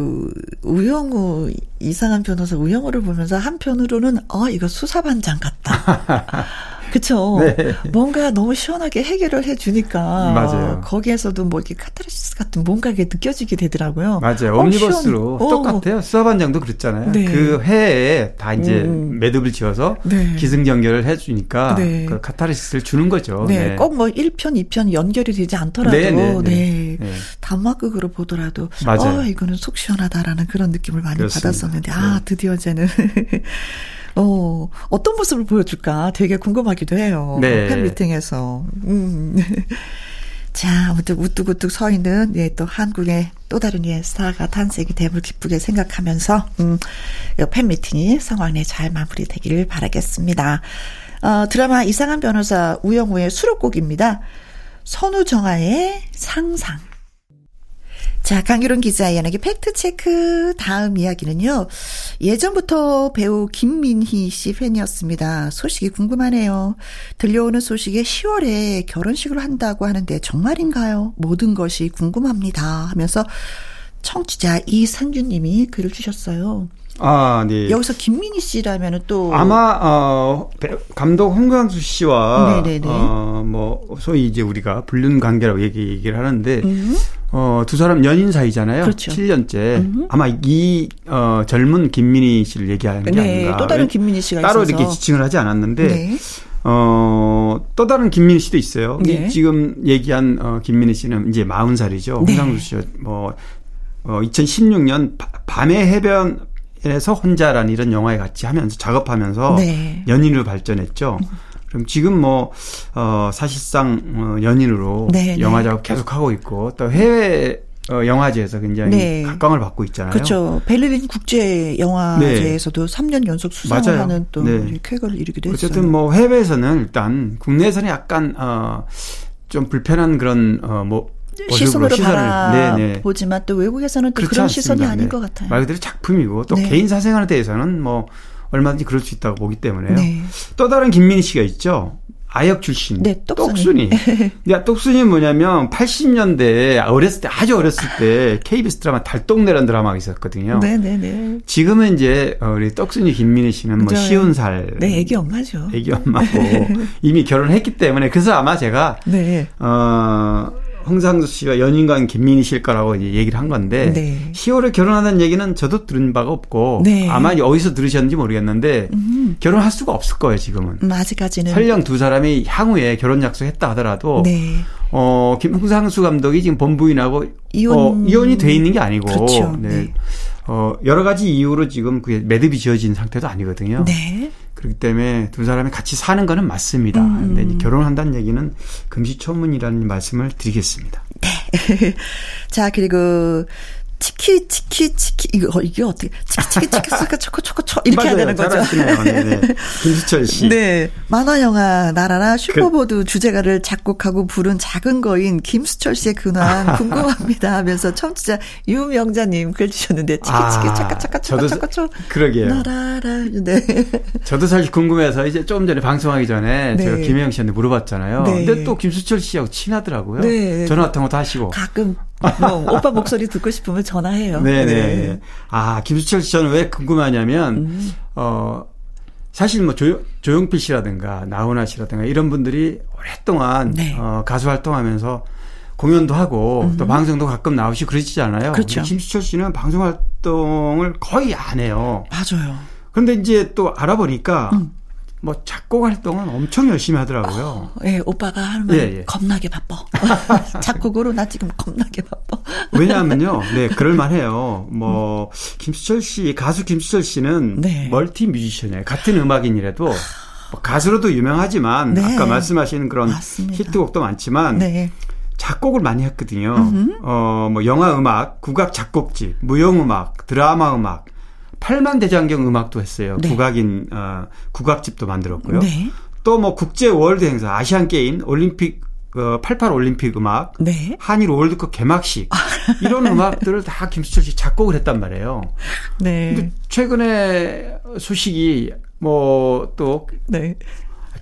우영우 이상한 변호사 우영우를 보면서 한편으로는 어 이거 수사반장 같다. 그쵸. 네. 뭔가 너무 시원하게 해결을 해주니까. 맞아요. 거기에서도 뭐 이렇게 카타르시스 같은 뭔가 게 느껴지게 되더라고요. 맞아요. 어, 옴니버스로 시원. 똑같아요. 수사반장도 그랬잖아요. 네. 그 해에 다 이제 음. 매듭을 지어서 네. 기승전결을 해주니까 네. 그 카타르시스를 주는 거죠. 네. 네. 꼭뭐 1편, 2편 연결이 되지 않더라도. 네. 네. 네. 네. 단막극으로 보더라도. 맞아요. 어, 이거는 속 시원하다라는 그런 느낌을 많이 그렇습니다. 받았었는데. 아, 드디어 이제는. 어, 어떤 모습을 보여줄까 되게 궁금하기도 해요. 네. 팬미팅에서. 음. 자, 아무튼 우뚝우뚝 서 있는, 예, 또 한국의 또 다른 예, 스타가 탄생이 됨을 기쁘게 생각하면서, 음, 팬미팅이 성황리에 잘 마무리되기를 바라겠습니다. 어, 드라마 이상한 변호사 우영우의 수록곡입니다. 선우정아의 상상. 자, 강유론 기자의 연예계 팩트체크 다음 이야기는요. 예전부터 배우 김민희 씨 팬이었습니다. 소식이 궁금하네요. 들려오는 소식에 10월에 결혼식을 한다고 하는데 정말인가요? 모든 것이 궁금합니다. 하면서 청취자 이상준님이 글을 주셨어요. 아, 네. 여기서 김민희 씨라면은 또 아마 어 감독 홍광수 씨와 네네네. 어 뭐 소위 이제 우리가 불륜 관계라고 얘기, 얘기를 하는데 음. 어 두 사람 연인 사이잖아요. 그렇죠. 7년째. 아마 이 어, 젊은 김민희 씨를 얘기하는 게 네, 아닌가. 또 다른 왜- 김민희 씨가 따로 있어서. 이렇게 지칭을 하지 않았는데 네. 어, 또 다른 김민희 씨도 있어요. 네. 이 지금 얘기한 어, 김민희 씨는 이제 40살이죠. 네. 홍상수 씨, 뭐, 어, 2016년 밤의 해변에서 혼자라는 이런 영화에 같이 하면서 작업하면서 네. 연인으로 발전했죠. 그럼 지금 뭐, 어, 사실상 어, 연인으로 네, 영화 네. 작업 계속 하고 있고 또 해외 어, 영화제에서 굉장히 네. 각광을 받고 있잖아요. 그렇죠. 베를린 국제 영화제에서도 3년 연속 수상을 네. 맞아요. 하는 또 네. 쾌거를 이루기도 했어요. 어쨌든 뭐 해외에서는 일단 국내에서는 약간 어 좀 불편한 그런 어뭐 시선으로 바라보지만 또 외국에서는 또 그런 시선이 아닌 것 같아요. 네. 말 그대로 작품이고 또 네. 개인 사생활에 대해서는 뭐 얼마든지 그럴 수 있다고 보기 때문에요. 네. 또 다른 김민희 씨가 있죠. 아역 출신. 네, 똑순이. 똑순이. 야, 똑순이 뭐냐면 80년대 어렸을 때 아주 어렸을 때 KBS 드라마 달동네라는 드라마가 있었거든요. 네 네 네. 지금은 이제 어, 우리 떡순이 김민희 씨는 뭐. 쉬운 살. 네, 애기 엄마죠. 애기 엄마고 이미 결혼했기 때문에 그래서 아마 제가 네. 어 홍상수 씨와 연인관 김민희 씨일 거라고 이제 얘기를 한 건데 네. 10월에 결혼한다는 얘기는 저도 들은 바가 없고 네. 아마 어디서 들으셨는지 모르겠는데 결혼할 수가 없을 거예요 지금은. 음, 아직까지는. 설령 두 사람이 향후에 결혼 약속했다 하더라도 네. 어 김홍상수 감독이 지금 본부인하고 이혼- 어, 이혼이 돼 있는 게 아니고 그렇죠. 네. 네. 어 여러 가지 이유로 지금 그게 매듭이 지어진 상태도 아니거든요. 네. 그렇기 때문에 두 사람이 같이 사는 거는 맞습니다. 음. 근데 이제 결혼한다는 얘기는 금시초문이라는 말씀을 드리겠습니다. 자, 그리고 치키 치키 치키 이거 이게 어떻게 치키 치키 치키 치키 초코 초코 초 이렇게 해야 되는 거죠. 잘하시네요. 네 네. 김수철 씨. 네. 만화 영화 날아라 슈퍼보드 주제가를 작곡하고 부른 작은 거인 김수철 씨의 근황 궁금합니다 하면서 청취자 유명자 님 글 주셨는데 치키 치키 차카 차카 차카 차카 초 그러게요. 나라라 네. 저도 사실 궁금해서 이제 조금 전에 방송하기 전에 네. 제가 김혜영 씨한테 물어봤잖아요. 네. 근데 또 김수철 씨하고 친하더라고요. 네. 전화 통화도 하시고. 가끔 뭐 오빠 목소리 듣고 싶으면 전화해요. 네네. 아, 김수철 씨 저는 왜 궁금하냐면, 음. 어, 사실 뭐 조, 조용필 씨라든가 나훈아 씨라든가 이런 분들이 오랫동안 네. 어, 가수 활동하면서 공연도 하고 또 방송도 가끔 나오시고 그러시잖아요. 음. 그렇죠. 김수철 씨는 방송 활동을 거의 안 해요. 맞아요. 그런데 이제 또 알아보니까 음. 뭐 작곡 활동은 엄청 열심히 하더라고요. 예, 오빠가 말 예, 예. 겁나게 바빠. 작곡으로 나 지금 겁나게 바빠. 왜냐하면요, 네, 그럴만해요. 뭐, 김수철 씨, 가수 김수철 씨는 네. 멀티 뮤지션이에요. 같은 음악인이라도. 뭐 가수로도 유명하지만, 네. 아까 말씀하신 그런 맞습니다. 히트곡도 많지만, 네. 작곡을 많이 했거든요. 어, 뭐, 영화 음악, 국악 작곡집, 무용 음악, 드라마 음악, 팔만 대장경 음악도 했어요. 네. 국악인, 어, 국악집도 만들었고요. 네. 또 뭐, 국제 월드 행사, 아시안 게임, 올림픽, 어, 88 올림픽 음악, 네. 한일 월드컵 개막식 이런 음악들을 다 김수철 씨 작곡을 했단 말이에요. 네. 근데 최근에 소식이 뭐또 네.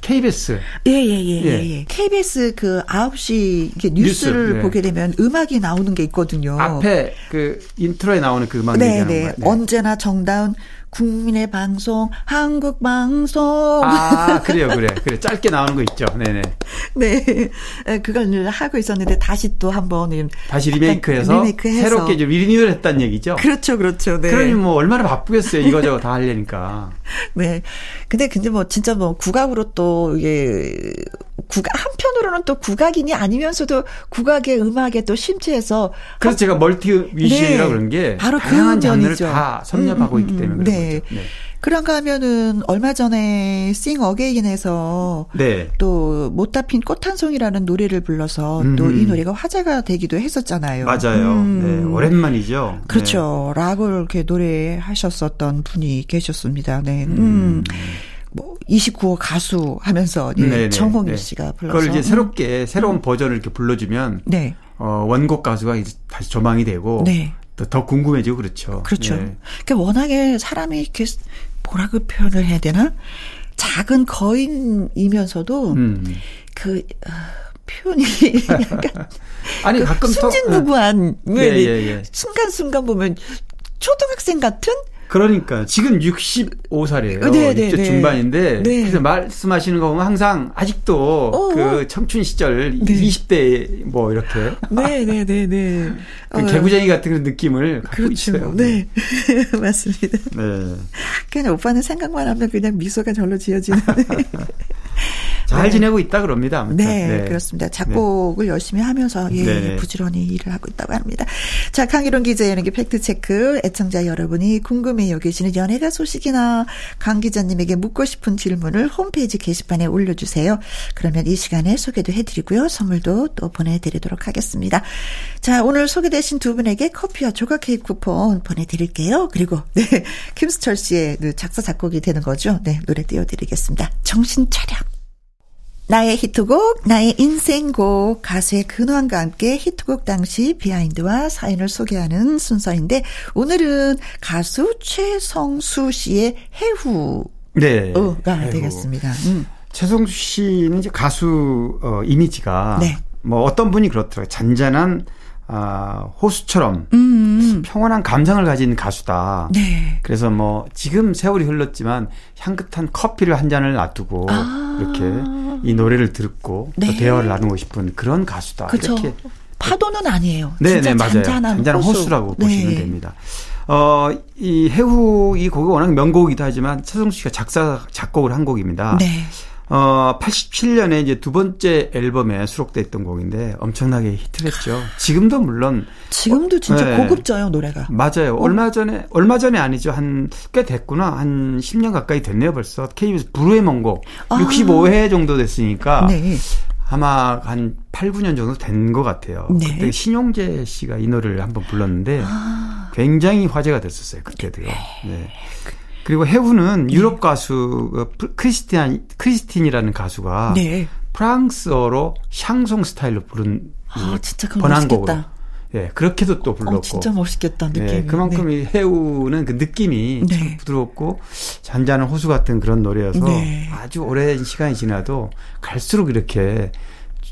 KBS 예, 예, 예, 예. 예, 예. KBS 그 9시 이게 뉴스를 뉴스, 네. 보게 되면 음악이 나오는 게 있거든요. 앞에 그 인트로에 나오는 그 음악 네, 네. 거예요. 언제나 정다운 국민의 방송, 한국 방송. 아 그래요, 그래, 그래 짧게 나오는 거 있죠. 네네. 네. 에, 그걸 늘 하고 있었는데 다시 또 한번 다시 리메이크해서, 리메이크해서. 새롭게 좀 리뉴얼 했다는 얘기죠. 그렇죠, 그렇죠. 네. 그러니 뭐 얼마나 바쁘겠어요. 이거저거 다 하려니까. 네. 근데 근데 뭐 진짜 뭐 국악으로 또 이게 국악 한 편으로는 또 국악인이 아니면서도 국악의 음악에 또 심취해서 그래서 제가 멀티 뮤지션이라고 네. 그런 게 바로 그 다양한 장르를 면이죠. 다 섭렵하고 음, 있기 음, 때문에 음. 그런 네. 네. 그런가 하면은 얼마 전에 싱어게인에서 네. 또 못 다 핀 꽃 한 송이라는 노래를 불러서 또 음. 이 노래가 화제가 되기도 했었잖아요. 맞아요. 음. 네, 오랜만이죠. 그렇죠. 락을 이렇게 노래하셨었던 분이 계셨습니다. 네. 음. 뭐 29호 가수 하면서 예, 네, 네, 정홍일 네. 씨가 불러서 그걸 이제 음. 새롭게 새로운 버전을 이렇게 불러주면 네. 어, 원곡 가수가 이제 다시 조망이 되고 네. 또더 궁금해지고 그렇죠. 그렇죠. 네. 그러니까 워낙에 사람이 이렇게 뭐라고 표현을 해야 되나? 작은 거인이면서도 음. 그 어, 표현이 약간 아니 그 가끔 순진무구한 또, 예, 예, 예. 순간순간 보면 초등학생 같은 그러니까 지금 65살이에요. 네, 네, 60대 네. 중반인데 네. 그래서 말씀하시는 거 보면 항상 아직도 어. 그 청춘 시절 네. 20대 뭐 이렇게 네 네 네 네. 그 개구쟁이 같은 그런 느낌을 갖고 있어요. 그렇죠. 네. 맞습니다. 네. 그냥 오빠는 생각만 하면 그냥 미소가 절로 지어지는. 잘 네. 지내고 있다 그럽니다. 아무튼. 네, 그렇습니다. 작곡을 열심히 하면서 예, 네. 부지런히 일을 하고 있다고 합니다. 자, 강희론 기자의 연예계 팩트 체크. 애청자 여러분이 궁금해 여기시는 연예가 소식이나 강 기자님에게 묻고 싶은 질문을 홈페이지 게시판에 올려주세요. 그러면 이 시간에 소개도 해드리고요. 선물도 또 보내드리도록 하겠습니다. 자, 오늘 소개되신 두 분에게 커피와 조각 케이크 쿠폰 보내드릴게요. 그리고, 네, 김수철 씨의 그 작사, 작곡이 되는 거죠. 네, 노래 띄워드리겠습니다. 정신 차려. 나의 히트곡, 나의 인생곡, 가수의 근황과 함께 히트곡 당시 비하인드와 사연을 소개하는 순서인데, 오늘은 가수 최성수 씨의 해후가 네. 되겠습니다. 음. 최성수 씨는 이제 가수 어, 이미지가 네. 뭐 어떤 분이 그렇더라고요. 잔잔한 아, 호수처럼 음, 평온한 감상을 가진 가수다. 네. 그래서 뭐 지금 세월이 흘렀지만 향긋한 커피를 한 잔을 놔두고 아. 이렇게 이 노래를 듣고 또 네. 대화를 나누고 싶은 그런 가수다. 그쵸. 이렇게 파도는 아니에요. 네, 네, 맞아요. 잔잔한, 잔잔한 호수. 호수 라고 네. 보시면 됩니다. 어, 이 해후 이 곡이 워낙 명곡이기도 하지만 최성수 씨가 작사 작곡을 한 곡입니다. 네. 어, 87년에 이제 두 번째 앨범에 수록돼 있던 곡인데 엄청나게 히트를 했죠. 지금도 물론 지금도 진짜 네. 고급져요, 노래가. 맞아요. 얼마 전에 얼마 전에 아니죠. 한 꽤 됐구나. 한 10년 가까이 됐네요, 벌써. KBS 불후의 명곡 아. 65회 정도 됐으니까 네. 아마 한 8, 9년 정도 된 것 같아요. 네. 그때 신용재 씨가 이 노래를 한번 불렀는데 아. 굉장히 화제가 됐었어요. 그때도요. 네. 그리고 해우는 유럽 가수 어, 프- 크리스티안 크리스틴이라는 가수가 네. 프랑스어로 샹송 스타일로 부른 아, 이 진짜 번안곡으로. 예, 그렇게도 또 불렀고. 어, 진짜 멋있겠다, 느낌이. 네, 그만큼 이 해우는 그 느낌이 네. 참 부드럽고 잔잔한 호수 같은 그런 노래여서 네. 아주 오랜 시간이 지나도 갈수록 이렇게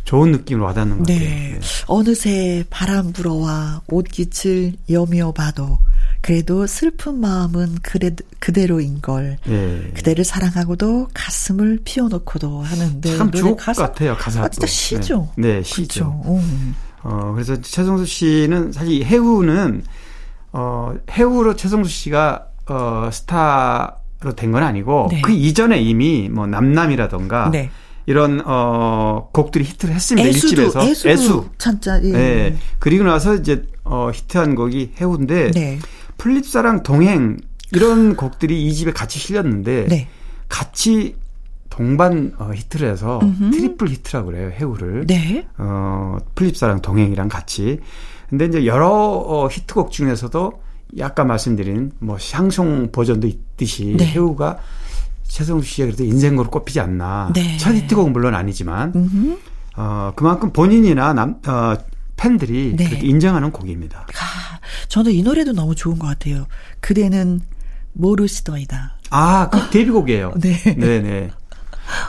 좋은 느낌으로 와닿는 것 같아요. 네. 어느새 바람 불어와 옷깃을 여며 봐도 그래도 슬픈 마음은 그래, 그대로인 걸. 예. 그대를 사랑하고도 가슴을 피워놓고도 하는데 참 주옥 가사- 같아요, 가사도. 아, 진짜 시죠. 네, 네 시죠. 그렇죠. 음. 어, 그래서 최성수 씨는 사실 이 해우는 어, 해우로 최성수 씨가 어, 스타로 된 건 아니고 네. 그 이전에 이미 뭐 남남이라던가 네. 이런 어, 곡들이 히트를 했습니다. 애수도 일집에서 애수. 찬자 예. 네. 그리고 나서 이제 어, 히트한 곡이 해후인데 네. 풀잎사랑 동행 이런 곡들이 이 집에 같이 실렸는데 네. 같이 동반 어, 히트를 해서 음흠. 트리플 히트라고 그래요. 해후를. 네. 어, 풀잎사랑 동행이랑 같이. 근데 이제 여러 어, 히트곡 중에서도 아까 말씀드린 뭐 샹송 버전도 있듯이 네. 해후가 최성수 씨의 그래도 인생으로 꼽히지 않나. 네. 첫 히트곡은 물론 아니지만 음흠. 어, 그만큼 본인이나 남, 어, 팬들이 네. 그렇게 인정하는 곡입니다. 아, 저는 이 노래도 너무 좋은 것 같아요. 그대는 모르시더이다. 아, 그 데뷔곡이에요. 네. 네네.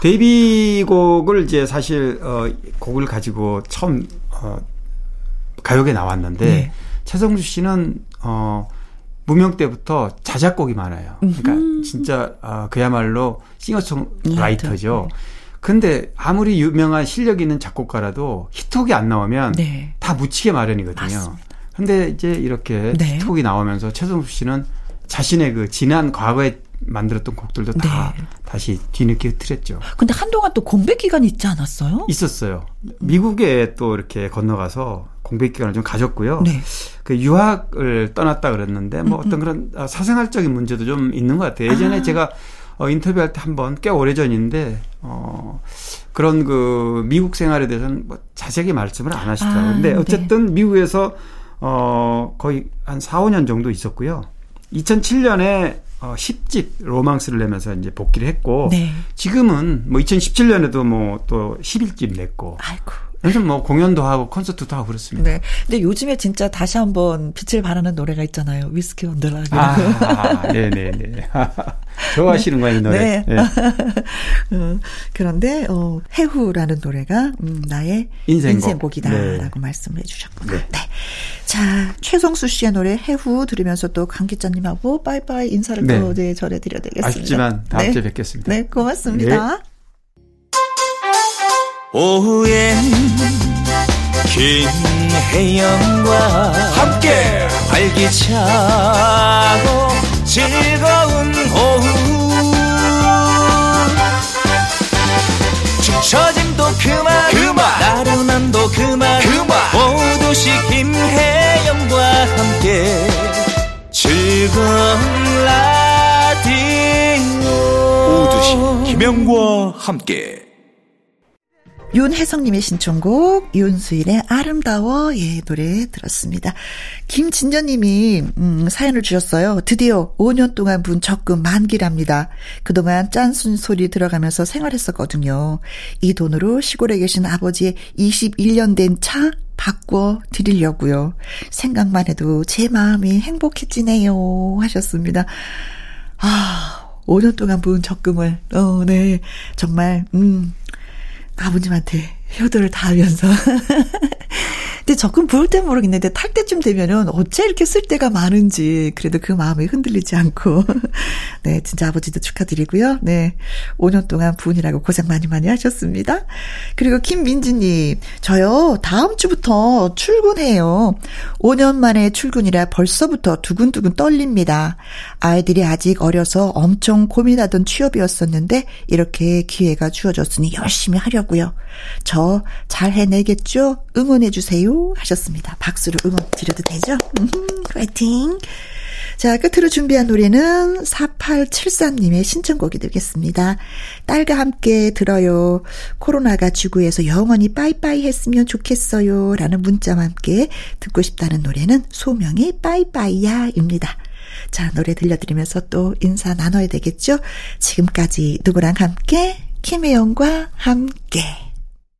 데뷔곡을 이제 사실, 어, 곡을 가지고 처음, 어, 가요계 나왔는데, 네. 최성수 씨는, 어, 무명 때부터 자작곡이 많아요. 그러니까 진짜, 어, 그야말로 싱어송라이터죠. 네. 근데 아무리 유명한 실력 있는 작곡가라도 히트곡이 안 나오면 네. 다 묻히게 마련이거든요. 맞습니다. 근데 이제 이렇게 네. 히트곡이 나오면서 최성수 씨는 자신의 그 지난 과거에 만들었던 곡들도 다 네. 다시 뒤늦게 흐트렸죠. 근데 한동안 또 공백 기간이 있지 않았어요? 있었어요. 미국에 또 이렇게 건너가서 공백 기간을 좀 가졌고요. 네. 그 유학을 떠났다 그랬는데 뭐 어떤 그런 아, 사생활적인 문제도 좀 있는 것 같아요. 예전에 아. 제가 어, 인터뷰할 때 한번 꽤 오래 전인데 어, 그런 그 미국 생활에 대해서는 뭐 자세하게 말씀을 안 하시더라고요. 아, 근데 네. 어쨌든 미국에서 어, 거의 한 4, 5년 정도 있었고요. 2007년에 어, 10집 로망스를 내면서 이제 복귀를 했고 네. 지금은 뭐 2017년에도 뭐 또 11집 냈고 아이고. 요즘 뭐 공연도 하고 콘서트도 하고 그렇습니다. 네. 근데 요즘에 진짜 다시 한번 빛을 발하는 노래가 있잖아요. 위스키 언더라. 아, 네네네. 좋아하시는 거예요, 이 노래. 네. 네. 어, 그런데, 어, 해후라는 노래가, 음, 나의 인생곡. 인생곡이다라고 네. 말씀을 해주셨구나. 네. 네. 자, 최성수 씨의 노래 해후 들으면서 또 강 기자님하고 빠이빠이 인사를 네. 또 네, 전해드려야 되겠습니다. 아쉽지만 다음 네. 주에 뵙겠습니다. 네, 고맙습니다. 네. 오후엔 김혜영과 함께 활기차고 즐거운 오후. 축처짐도 그만 그만. 나른함도 그만 그만. 오도시 김혜영과 함께 즐거운 라디오. 오두시 김영과 함께 윤혜성님의 신청곡 윤수일의 아름다워 예 노래 들었습니다. 김진전님이 음, 사연을 주셨어요. 드디어 5년 동안 분 적금 만기랍니다. 그동안 짠순 소리 들어가면서 생활했었거든요. 이 돈으로 시골에 계신 아버지의 21년 된 차 바꿔 드리려고요. 생각만 해도 제 마음이 행복해지네요 하셨습니다. 아 5년 동안 분 적금을 어 네 정말 음 아버님한테 효도를 다하면서. 근데 적금 부을 때 모르겠는데 탈 때쯤 되면은 어째 이렇게 쓸 때가 많은지 그래도 그 마음이 흔들리지 않고. 네, 진짜 아버지도 축하드리고요. 네. 5년 동안 부인이라고 고생 많이 많이 하셨습니다. 그리고 김민지님, 저요, 다음 주부터 출근해요. 5년 만에 출근이라 벌써부터 두근두근 떨립니다. 아이들이 아직 어려서 엄청 고민하던 취업이었었는데 이렇게 기회가 주어졌으니 열심히 하려고요. 저잘 해내겠죠? 응원해주세요. 하셨습니다. 박수로 응원 드려도 되죠? 음, 화이팅! 자, 끝으로 준비한 노래는 4873님의 신청곡이 되겠습니다. 딸과 함께 들어요. 코로나가 지구에서 영원히 빠이빠이 했으면 좋겠어요. 라는 문자와 함께 듣고 싶다는 노래는 소명의 빠이빠이야 입니다. 자, 노래 들려드리면서 또 인사 나눠야 되겠죠? 지금까지 누구랑 함께? 김혜영과 함께.